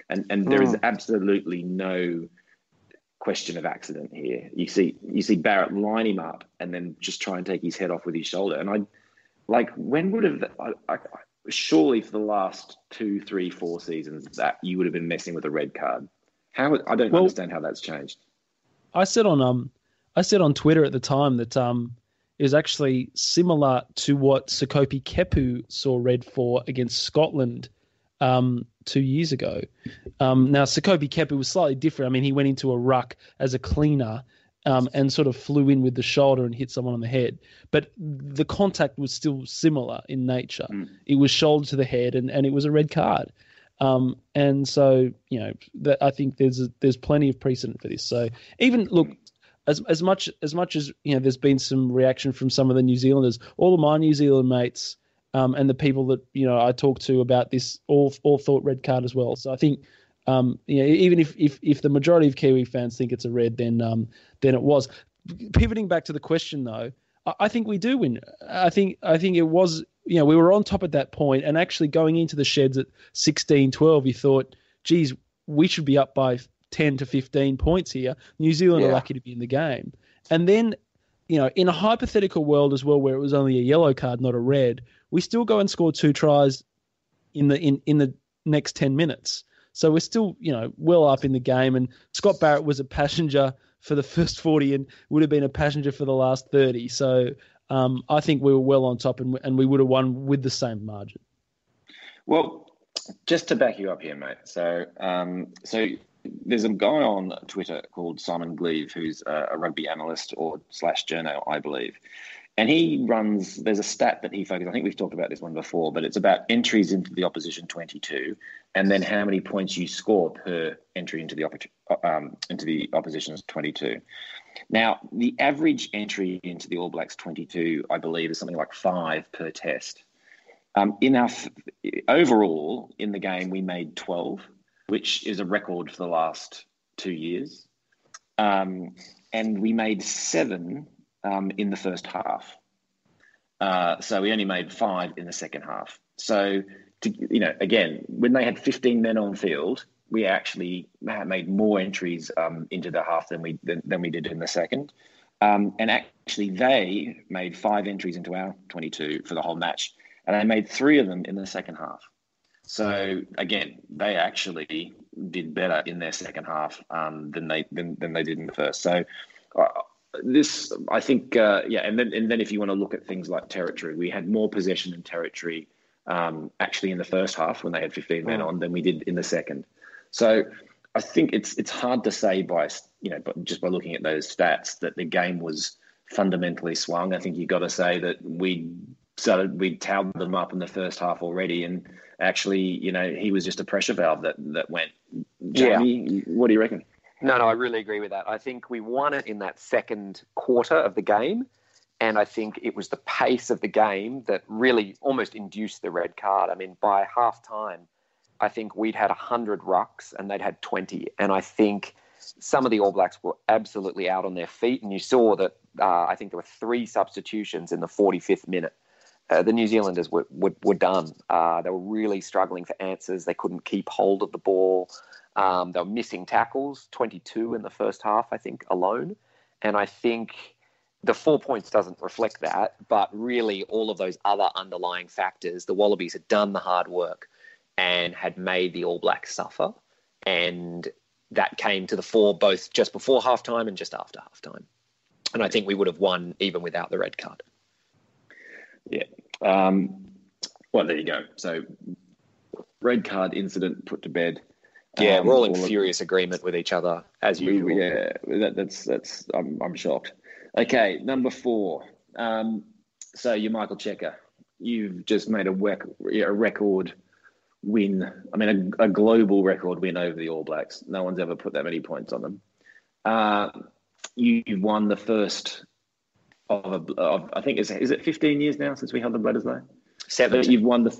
and and there is absolutely no question of accident here. You see, you see Barrett line him up and then just try and take his head off with his shoulder. And I, like, when would have I, I, surely for the last two, three, four seasons that you would have been messing with a red card? How I don't Well- understand how that's changed. I said on um I said on Twitter at the time that um it was actually similar to what Sekope Kepu saw red for against Scotland um two years ago. Um now Sekope Kepu was slightly different. I mean he went into a ruck as a cleaner um, and sort of flew in with the shoulder and hit someone on the head. But the contact was still similar in nature. It was shoulder to the head and, and it was a red card. Um, and so, you know, that I think there's a, there's plenty of precedent for this. So even look, as as much as much as you know, there's been some reaction from some of the New Zealanders. All of my New Zealand mates um, and the people that you know I talked to about this all all thought red card as well. So I think Um, you know, even if, if if the majority of Kiwi fans think it's a red, then um, then it was. Pivoting back to the question though, I, I think we do win. I think I think it was you know we were on top at that point, and actually going into the sheds at 16, 12, you thought, geez, we should be up by 10 to 15 points here. New Zealand Yeah. are lucky to be in the game. And then, you know, in a hypothetical world as well, where it was only a yellow card, not a red, we still go and score two tries in the in, in the next 10 minutes. So we're still, you know, well up in the game. And Scott Barrett was a passenger for the first 40 and would have been a passenger for the last 30. So um, I think we were well on top and, and we would have won with the same margin. Well, just to back you up here, mate. So, um, so there's a guy on Twitter called Simon Gleave, who's a, rugby analyst or slash journo, I believe. And he runs, there's a stat that he focuses, I think we've talked about this one before, but it's about entries into the opposition 22 and then how many points you score per entry into the, um, into the opposition's 22. Now, the average entry into the All Blacks 22, I believe, is something like five per test. Um, in our overall in the game, we made 12, which is a record for the last two years. Um, and we made seven um, in the first half. Uh, so we only made five in the second half. So, to, you know, again, when they had 15 men on field, we actually made more entries um, into the half than we than, than we did in the second. Um, and actually, they made five entries into our 22 for the whole match, and they made three of them in the second half. So again, they actually did better in their second half um, than they than, than they did in the first. So uh, this, I think, uh, yeah, and then and then if you want to look at things like territory, we had more possession and territory um, actually in the first half when they had 15 men on than we did in the second. So I think it's it's hard to say by you know but just by looking at those stats that the game was fundamentally swung. I think you've got to say that we started we towed them up in the first half already, and actually you know he was just a pressure valve that that went. Jamie, what do you reckon? No, no, I really agree with that. I think we won it in that second quarter of the game. And I think it was the pace of the game that really almost induced the red card. I mean, by half time, I think we'd had 100 rucks and they'd had 20. And I think some of the All Blacks were absolutely out on their feet. And you saw that uh, I think there were three substitutions in the 45th minute. Uh, the New Zealanders were, were, were done. Uh, they were really struggling for answers. They couldn't keep hold of the ball. Um, they were missing tackles, 22 in the first half, I think, alone. And I think the four points doesn't reflect that, but really all of those other underlying factors, the Wallabies had done the hard work and had made the All Blacks suffer. And that came to the fore both just before halftime and just after halftime. And I think we would have won even without the red card. Yeah. Um, well, there you go. So, red card incident put to bed. Yeah, Um, we're all in of- furious agreement with each other as We, usual. yeah, that, that's that's. I'm, I'm shocked. Okay, number four. Um, so you're Michael Cheika, you've just made a, rec- a record win. I mean, a, a global record win over the All Blacks. No one's ever put that many points on them. Uh, you, you won the first of, a, of I think is is it 15 years now since we held the Bledisloe. Seven. You've won the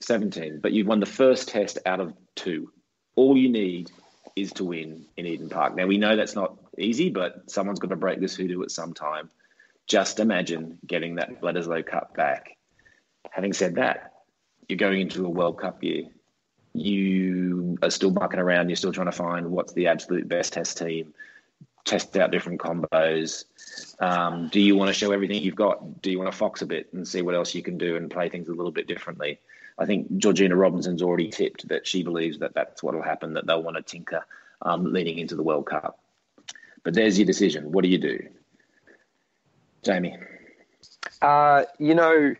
17, but you've won the first test out of two. All you need is to win in Eden Park. Now we know that's not easy, but someone's got to break this hoodoo at some time. Just imagine getting that Bledisloe Cup back. Having said that, you're going into a World Cup year. You are still mucking around. You're still trying to find what's the absolute best test team. Test out different combos. Um, do you want to show everything you've got? Do you want to fox a bit and see what else you can do and play things a little bit differently? I think Georgina Robinson's already tipped that she believes that that's what will happen, that they'll want to tinker um, leading into the World Cup. But there's your decision. What do you do? Jamie. Uh, you know,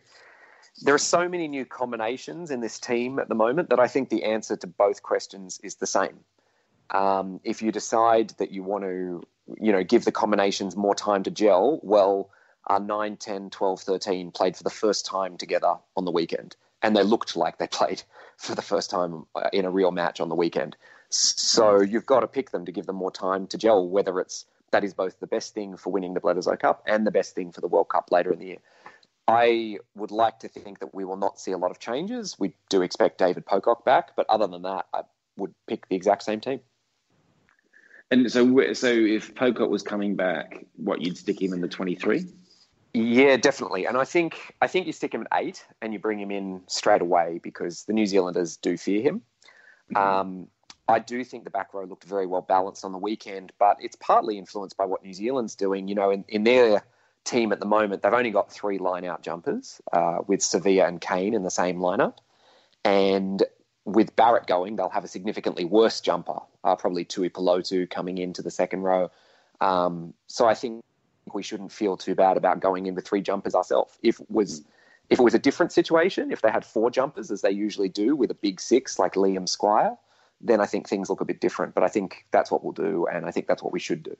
there are so many new combinations in this team at the moment that I think the answer to both questions is the same. Um, if you decide that you want to, you know, give the combinations more time to gel, well, uh, 9, 10, 12, 13 played for the first time together on the weekend. And they looked like they played (laughs) for the first time uh, in a real match on the weekend. So you've got to pick them to give them more time to gel, whether it's that is both the best thing for winning the Bledisloe Cup and the best thing for the World Cup later in the year. I would like to think that we will not see a lot of changes. We do expect David Pocock back, but other than that, I, would pick the exact same team. And so, so if Pocock was coming back, what you'd stick him in the twenty-three? Yeah, definitely. And I think I think you stick him at eight and you bring him in straight away because the New Zealanders do fear him. Mm-hmm. Um, I do think the back row looked very well balanced on the weekend, but it's partly influenced by what New Zealand's doing. You know, in, in their team at the moment, they've only got three line out jumpers uh, with Savea and Cane in the same lineup. And with Barrett going, they'll have a significantly worse jumper, uh, probably Tuipulotu coming into the second row. Um, so I think we shouldn't feel too bad about going in with three jumpers ourselves. If it was if it was a different situation, if they had four jumpers as they usually do with a big six like Liam Squire, then I think things look a bit different. But I think that's what we'll do, and I think that's what we should do.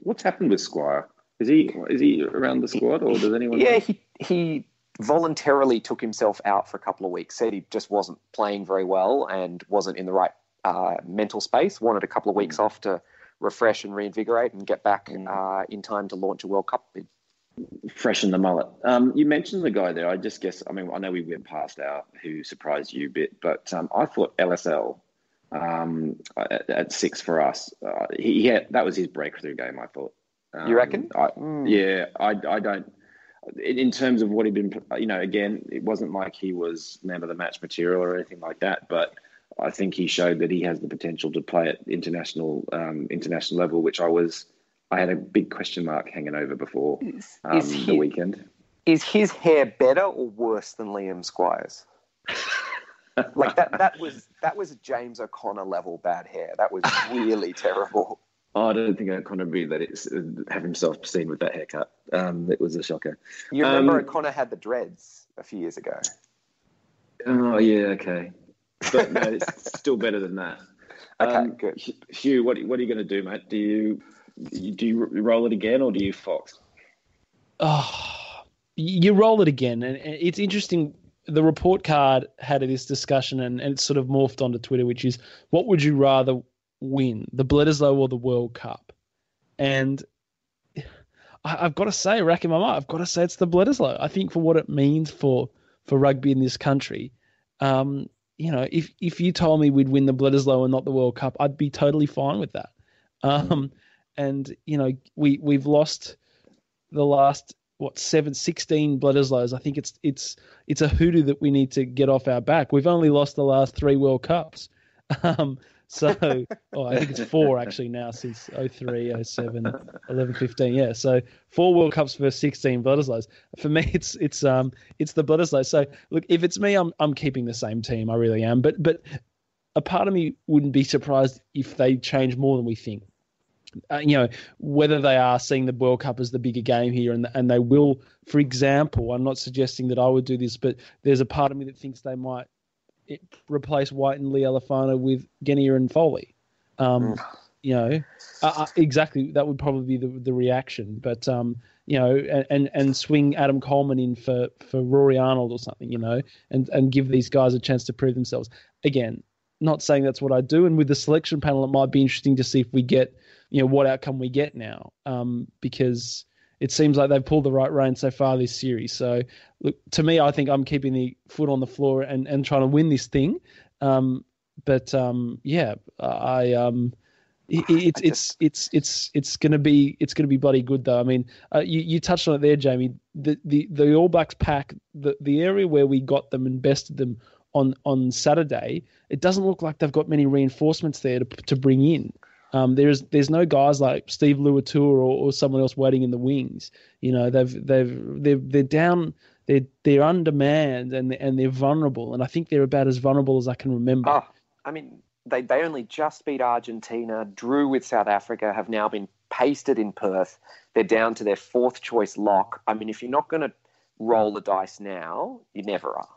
What's happened with Squire? Is he is he around the squad, or does anyone? Yeah, know? he he voluntarily took himself out for a couple of weeks. Said he just wasn't playing very well and wasn't in the right uh, mental space. Wanted a couple of weeks mm. off to refresh and reinvigorate and get back mm. uh, in time to launch a World Cup bid. Freshen the mullet. Um, you mentioned the guy there. I just guess. I mean, I know we went past our who surprised you a bit, but um, I thought LSL um, at, at, six for us. Uh, he, he had, that was his breakthrough game. I thought. you reckon? Um, I, mm. Yeah, I, I don't in terms of what he'd been, you know, again, it wasn't like he was man of the match material or anything like that, but I think he showed that he has the potential to play at international um, international level, which I was, I had a big question mark hanging over before um, is he, the weekend. Is his hair better or worse than Liam Squires? (laughs) like that, that was that was James O'Connor level bad hair. That was really terrible. Oh, I don't think O'Connor would be that it's have himself seen with that haircut. Um, it was a shocker. You remember um, O'Connor had the dreads a few years ago. Oh yeah, okay, but no, it's still better than that. (laughs) Okay, um, good. Hugh, what what are you going to do, mate? Do you do you roll it again or do you fox? Oh, you roll it again, and it's interesting. The report card had this discussion, and, and it sort of morphed onto Twitter, which is, what would you rather win, the Bledisloe or the World Cup. And I, have got to say, racking my mind, I've got to say it's the Bledisloe. I think for what it means for for rugby in this country, um, you know, if if you told me we'd win the Bledisloe and not the World Cup, I'd be totally fine with that. Um, and you know, we we've lost the last what seven, 16 Bledisloes. I think it's it's it's a hoodoo that we need to get off our back. We've only lost the last three World Cups. (laughs) Um, so, oh, I think it's four actually now since 03, 07, 11, 15. Yeah. So four World Cups for 16 Bledisloes. For me, it's, it's, um, it's the Bledisloe. So look, if it's me, I'm, I'm keeping the same team. I really am. But, but a part of me wouldn't be surprised if they change more than we think. Uh, you know whether they are seeing the World Cup as the bigger game here, and and they will. For example, I'm not suggesting that I would do this, but there's a part of me that thinks they might replace White and Lee Lealiifano with Genia and Foley. Um, mm. You know, uh, uh, exactly that would probably be the, the reaction. But um, you know, and, and, and swing Adam Coleman in for, for Rory Arnold or something, you know, and and give these guys a chance to prove themselves. Again, not saying that's what I do. And with the selection panel, it might be interesting to see if we get, you know, what outcome we get now, um, because it seems like they've pulled the right rein so far this series. So, look, to me, I think I'm keeping the foot on the floor and, and trying to win this thing. Um, but um, yeah, I um, it, it's it's it's it's it's gonna be it's gonna be bloody good though. I mean, uh, you you touched on it there, Jamie. The the the All Blacks pack the the area where we got them and bested them on on Saturday. It doesn't look like they've got many reinforcements there to to bring in. Um, there's there's no guys like Steve Luatua or, or someone else waiting in the wings. You know, they've they've they're they're down. They're they're on demand and and they're vulnerable. And I think they're about as vulnerable as I can remember. Oh, I mean, they they only just beat Argentina, drew with South Africa, have now been pasted in Perth. They're down to their fourth choice lock. I mean, if you're not going to roll the dice now, you never are.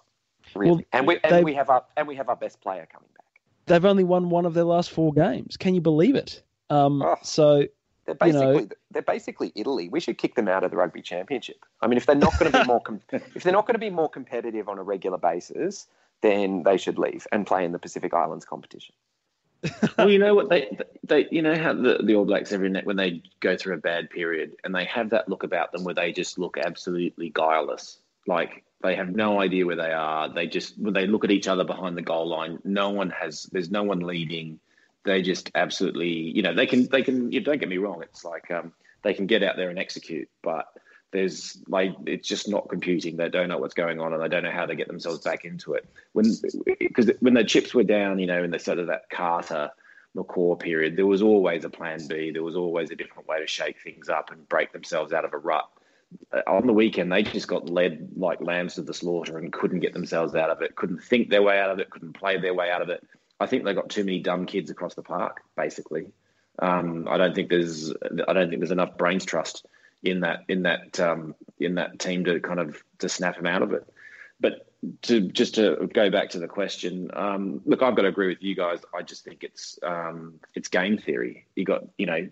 Really. Well, and we and we have our and we have our best player coming back they've only won one of their last four games. Can you believe it? Um, oh, so they're basically you know, they're basically Italy. We should kick them out of the rugby championship. I mean, if they're not going to be more com- (laughs) if they're not going to be more competitive on a regular basis, then they should leave and play in the Pacific Islands competition. (laughs) well, you know what they they you know how the, the All Blacks every night when they go through a bad period and they have that look about them where they just look absolutely guileless. Like they have no idea where they are. They just when they look at each other behind the goal line, no one has. There's no one leading. They just absolutely, you know, they can they can. You don't get me wrong. It's like um, they can get out there and execute, but there's like it's just not computing. They don't know what's going on, and they don't know how to get themselves back into it. When because when the chips were down, you know, in the sort of that Carter McCaw period, there was always a plan B. There was always a different way to shake things up and break themselves out of a rut. Uh, on the weekend, they just got led like lambs to the slaughter and couldn't get themselves out of it, couldn't think their way out of it, couldn't play their way out of it. I think they got too many dumb kids across the park, basically. Um, I don't think there's I don't think there's enough brains trust in that in that um, in that team to kind of to snap them out of it. But to just to go back to the question, um, look, I've got to agree with you guys. I just think it's um, it's game theory. You got you know,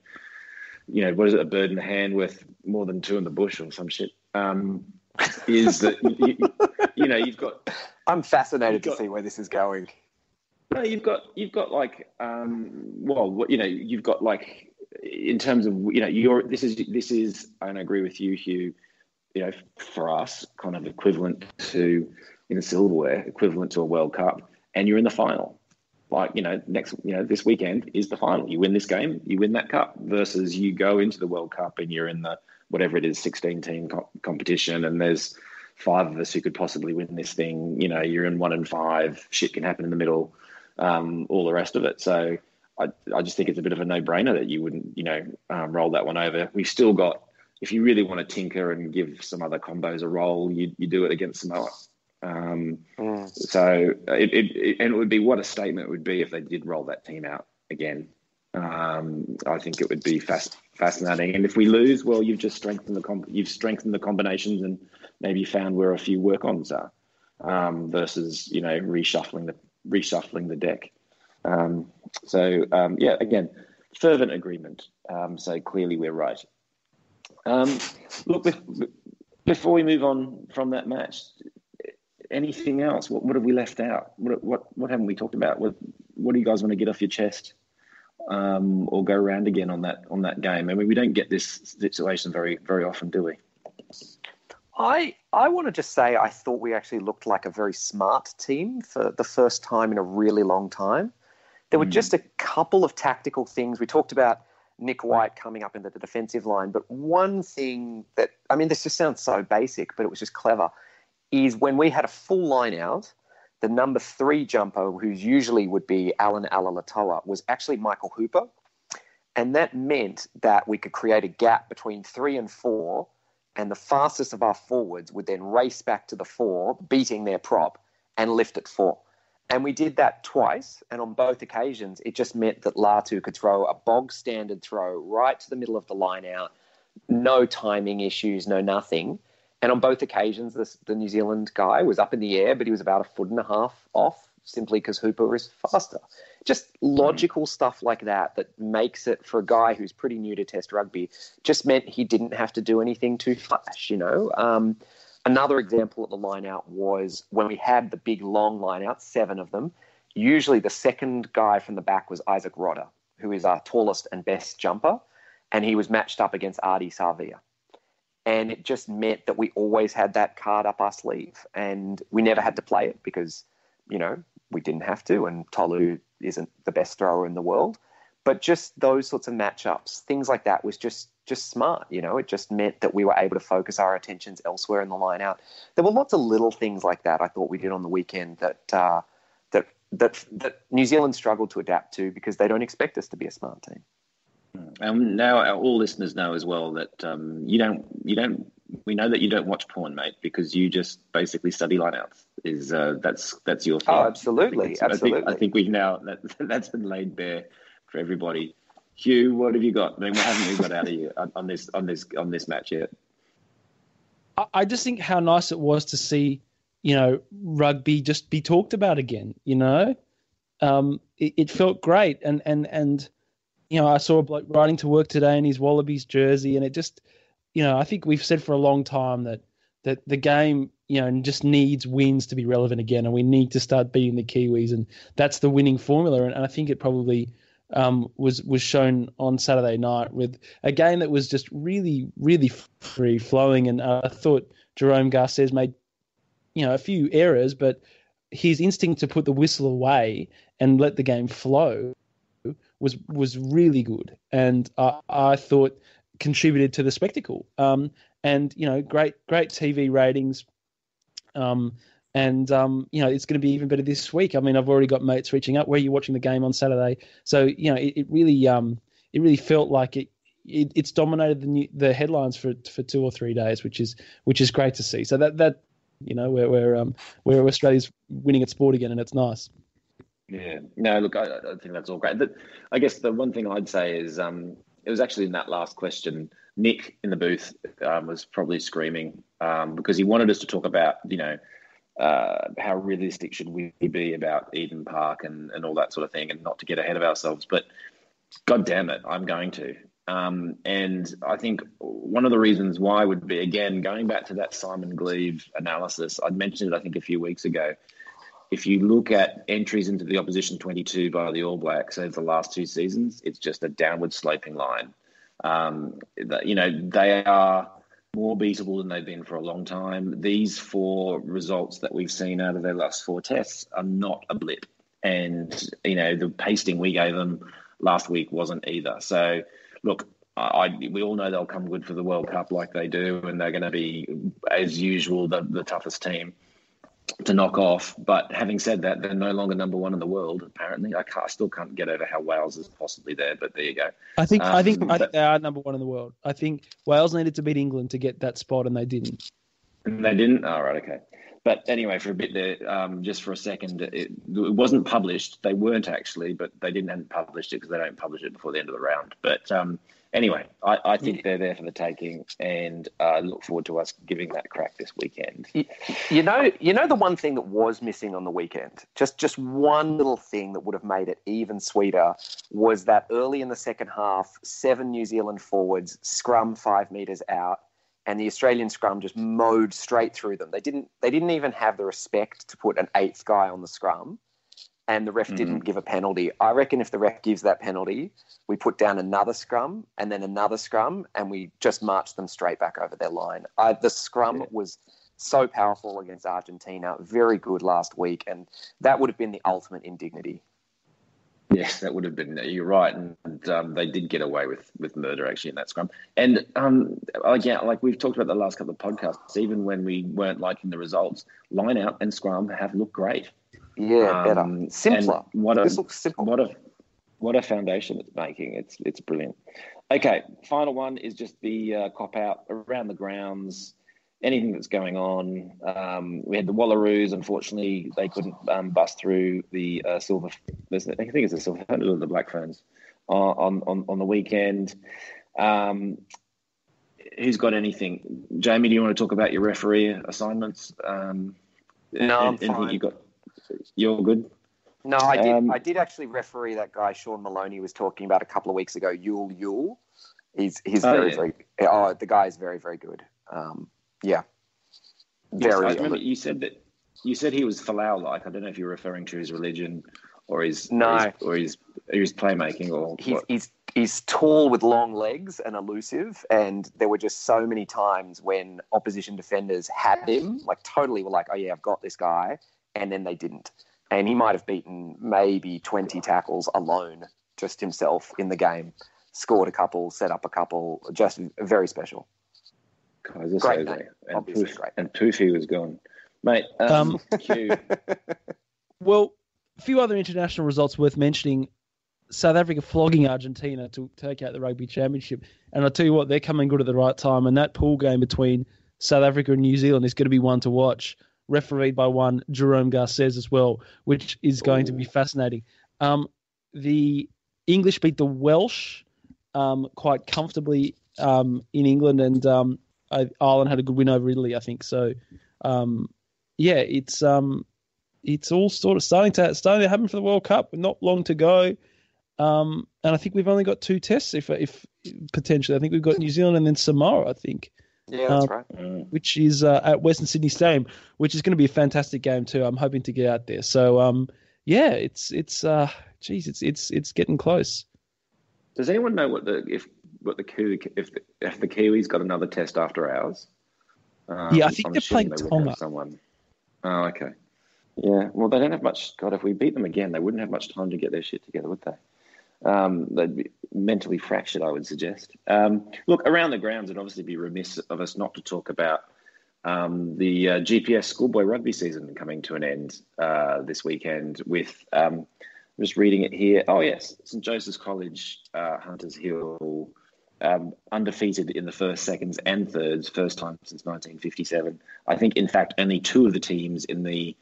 you know, what is it? A bird in the hand worth more than two in the bush or some shit. Um, is that you, you, know you've got? I'm fascinated got, to see where this is going. No, you've got you've got like um, well, you know, you've got like in terms of you know, you're this is this is, and I agree with you, Hugh. You know, for us, kind of equivalent to in a silverware, equivalent to a World Cup, and you're in the final. Like, you know, next, you know, this weekend is the final. You win this game, you win that cup, versus you go into the World Cup and you're in the whatever it is, 16 team co- competition, and there's five of us who could possibly win this thing. You know, you're in one and five, shit can happen in the middle, um, all the rest of it. So I, I just think it's a bit of a no brainer that you wouldn't, you know, um, roll that one over. We've still got, if you really want to tinker and give some other combos a roll, you, you do it against Samoa. Um, mm. So it, it, it, and it would be what a statement it would be if they did roll that team out again. Um, I think it would be fast, fascinating. And if we lose, well, you've just strengthened the comp- you've strengthened the combinations and maybe found where a few work ons are um, versus you know reshuffling the reshuffling the deck. Um, so um, yeah, again, fervent agreement. Um, so clearly we're right. Um, look, before we move on from that match, anything else? What, what have we left out? What, what, what haven't we talked about? What, what do you guys want to get off your chest? Um, or go around again on that on that game. I mean, we don't get this situation very very often, do we? I I want to just say I thought we actually looked like a very smart team for the first time in a really long time. There were mm. just a couple of tactical things we talked about. Nick White coming up into the defensive line, but one thing that I mean, this just sounds so basic, but it was just clever is when we had a full line out, the number three jumper, who's usually would be Allan Alaalatoa, was actually Michael Hooper. And that meant that we could create a gap between three and four, and the fastest of our forwards would then race back to the four, beating their prop, and lift at four. And we did that twice, and on both occasions, it just meant that Latu could throw a bog standard throw right to the middle of the line out, no timing issues, no nothing. And on both occasions, this, the New Zealand guy was up in the air, but he was about a foot and a half off simply because Hooper is faster. Just logical stuff like that that makes it for a guy who's pretty new to Test rugby. Just meant he didn't have to do anything too flash, you know. Um, another example at the line out was when we had the big long line out, seven of them. Usually, the second guy from the back was Isaac Rodda, who is our tallest and best jumper, and he was matched up against Ardie Savea and it just meant that we always had that card up our sleeve and we never had to play it because you know we didn't have to and Tolu isn't the best thrower in the world. But just those sorts of matchups things like that was just just smart you know? It just meant that we were able to focus our attentions elsewhere in the line out there were lots of little things like that I thought we did on the weekend that uh, that that that New Zealand struggled to adapt to because they don't expect us to be a smart team and now all listeners know as well that um, you don't you don't we know that you don't watch porn, mate, because you just basically study lineouts. Is uh, that's that's your thing? Oh, absolutely, I absolutely. I think, I think, we've now that (laughs) that's been laid bare for everybody. Hugh, what have you got? I mean, what haven't we got out of you on this on this on this match yet? I just think how nice it was to see, you know, rugby just be talked about again. You know, um, it, it felt great, and and and you know, I saw a bloke riding to work today in his Wallabies jersey, and it just, you know, I think we've said for a long time that that the game, you know, just needs wins to be relevant again, and we need to start beating the Kiwis, and that's the winning formula. And, and I think it probably um, was was shown on Saturday night with a game that was just really, really free flowing. And uh, I thought Jerome Garces made you know, a few errors, but his instinct to put the whistle away and let the game flow was was really good, and I, I thought contributed to the spectacle. Um, and you know, great great TV ratings. Um, and um, you know, it's going to be even better this week. I mean, I've already got mates reaching out. Where are you watching the game on Saturday? So you know, it, it really um, it really felt like it, it it's dominated the new, the headlines for for two or three days, which is which is great to see. So that that you know, where where um where Australia's winning at sport again, and it's nice. Yeah, no, look, I, I think that's all great. But I guess the one thing I'd say is um, it was actually in that last question. Nick in the booth um, was probably screaming um, because he wanted us to talk about, you know, uh, how realistic should we be about Eden Park and, and all that sort of thing, and not to get ahead of ourselves. But God damn it, I'm going to. Um, and I think one of the reasons why would be again going back to that Simon Gleave analysis. I'd mentioned it, I think, a few weeks ago. If you look at entries into the opposition 22 by the All Blacks over the last two seasons, it's just a downward sloping line. Um, you know, they are more beatable than they've been for a long time. These four results that we've seen out of their last four tests are not a blip. And, you know, the pasting we gave them last week wasn't either. So, look, I, we all know they'll come good for the World Cup like they do, and they're going to be, as usual, the, the toughest team to knock off. But having said that, they're no longer number one in the world. Apparently, I, I still can't get over how Wales is possibly there. But there you go. I think um, I think I think they are number one in the world. I think Wales needed to beat England to get that spot, and they didn't. And they didn't. All oh, right, okay. But anyway, for a bit there, um, just for a second, it, it, wasn't published. They weren't actually, but they didn't publish it because they don't publish it before the end of the round. But um, anyway, I, I think yeah. they're there for the taking, and I uh, look forward to us giving that crack this weekend. You, you, know, you know the one thing that was missing on the weekend, just just one little thing that would have made it even sweeter, was that early in the second half, seven New Zealand forwards scrum five meters out, and the Australian scrum just mowed straight through them. They didn't they didn't even have the respect to put an eighth guy on the scrum and the ref mm didn't give a penalty. I reckon if the ref gives that penalty, we put down another scrum and then another scrum, and we just march them straight back over their line. I, the scrum yeah. was so powerful against Argentina, very good last week, and that would have been the ultimate indignity. Yes, that would have been. You're right, and um, they did get away with with murder actually in that scrum. And um, again, like we've talked about the last couple of podcasts, even when we weren't liking the results, line out and scrum have looked great. Yeah, better, um, simpler. What a, this looks simple. What a what a foundation it's making. It's it's brilliant. Okay, final one is just the uh, cop out around the grounds. Anything that's going on. Um, we had the Wallaroos. Unfortunately, they couldn't um, bust through the uh, silver. I think it's the silver or the black ferns on on on the weekend. Um, who's got anything? Jamie, do you want to talk about your referee assignments? Um, no, I'm fine. You got you're good. No, I did. Um, I did actually referee that guy Sean Maloney was talking about a couple of weeks ago. Yule Yule, he's he's oh, very yeah. very. Oh, the guy is very very good. Um, yeah, very. Yes, I remember you said that. You said he was Folau like. I don't know if you're referring to his religion or his no or his, or his, or his playmaking or he's, what? he's he's tall with long legs and elusive and there were just so many times when opposition defenders had him like totally were like oh yeah i've got this guy and then they didn't. And he might have beaten maybe 20 tackles alone, just himself in the game. Scored a couple, set up a couple, just very special. God, great name, and obviously Poof, great. And Poofy was gone. Mate, um, um (laughs) well, a few other international results worth mentioning. South Africa flogging Argentina to take out the rugby championship. And I'll tell you what, they're coming good at the right time. And that pool game between South Africa and New Zealand is going to be one to watch refereed by one Jerome Garces as well, which is going Ooh. to be fascinating. Um, the English beat the Welsh um, quite comfortably um, in England, and um, Ireland had a good win over Italy, I think. So, um, yeah, it's um, it's all sort of starting to starting to happen for the World Cup. Not long to go, and I think we've only got two tests, if if potentially. I think we've got New Zealand and then Samoa. I think. Yeah, that's um, right. Mm. Which is uh, at Western Sydney Stadium, which is going to be a fantastic game too. I'm hoping to get out there. So um, yeah, it's it's uh, geez, it's it's it's getting close. Does anyone know what the if what the Kiwi if the, if the Kiwis got another test after ours? Um, yeah, I think I'm they're playing they Tonga. Someone. Oh, okay. Yeah. Well, they don't have much. God, if we beat them again, they wouldn't have much time to get their shit together, would they? Um, they'd be mentally fractured, I would suggest. Um, look, around the grounds, it'd obviously be remiss of us not to talk about um, the uh, GPS schoolboy rugby season coming to an end uh, this weekend with. Um, just reading it here. Oh yes, St Joseph's College, uh, Hunters Hill, um, undefeated in the first, seconds, and thirds, first time since 1957. I think, in fact, only two of the teams in the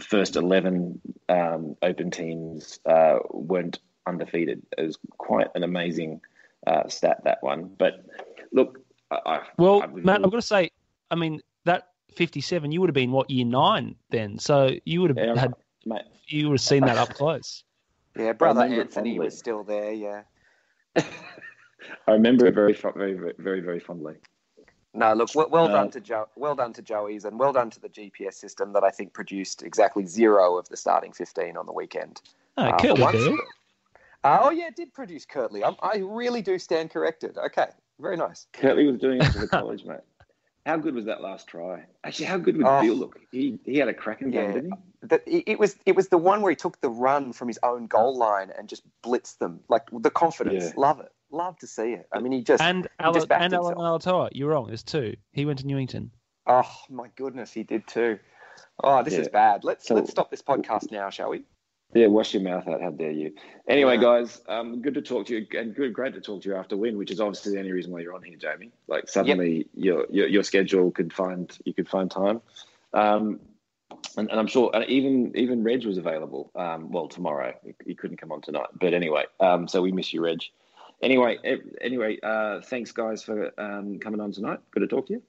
first 11 um, open teams uh, weren't undefeated. It was quite an amazing uh, stat that one. But look, I, well, I, Matt, I've got to say, I mean that 57, you would have been what year nine then, so you would have Yeah, had mate, you would have seen that up close. (laughs) Yeah, brother remember it Anthony was still there. Yeah. (laughs) I remember it very, very, very, very, very fondly. No, look, well, well Uh, done to Joe, well done to Joey's, and well done to the GPS system that I think produced exactly zero of the starting fifteen on the weekend. Oh, Uh, for once. Bill. Uh, oh yeah, it did produce Kurtley. I, I really do stand corrected. Okay, very nice. Kurtley was doing it for the college, mate. How good was that last try? Actually, how good would Oh. Bill look? He he had a cracking game, Yeah. didn't he? That it, it was it was the one where he took the run from his own goal line and just blitzed them. Like the confidence, Yeah. love it, love to see it. I mean, he just And he Alan, just backed and Alan himself. Alaalatoa. You're wrong. There's two. He went to Newington. Oh my goodness, he did too. Oh, this is bad. Let's So- let's stop this podcast now, shall we? Yeah, wash your mouth out. How dare you? Anyway, guys, um, good to talk to you, and good, great to talk to you after win, which is obviously the only reason why you're on here, Jamie. Like suddenly your, your your schedule could find you could find time, um, and, and I'm sure even even Reg was available. Um, well, tomorrow he, he couldn't come on tonight, but anyway, um, so we miss you, Reg. Anyway, eh, anyway, uh, thanks guys for um, coming on tonight. Good to talk to you.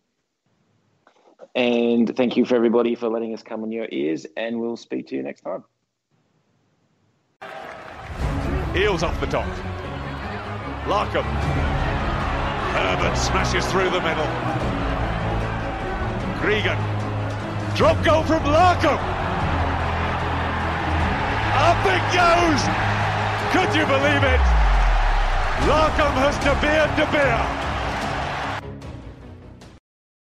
And thank you for everybody for letting us come on your ears, and we'll speak to you next time. Eels off the dock. Larkham. Herbert smashes through the middle. Gregan. Drop goal from Larkham. Up it goes. Could you believe it? Larkham has De Beer De Beer.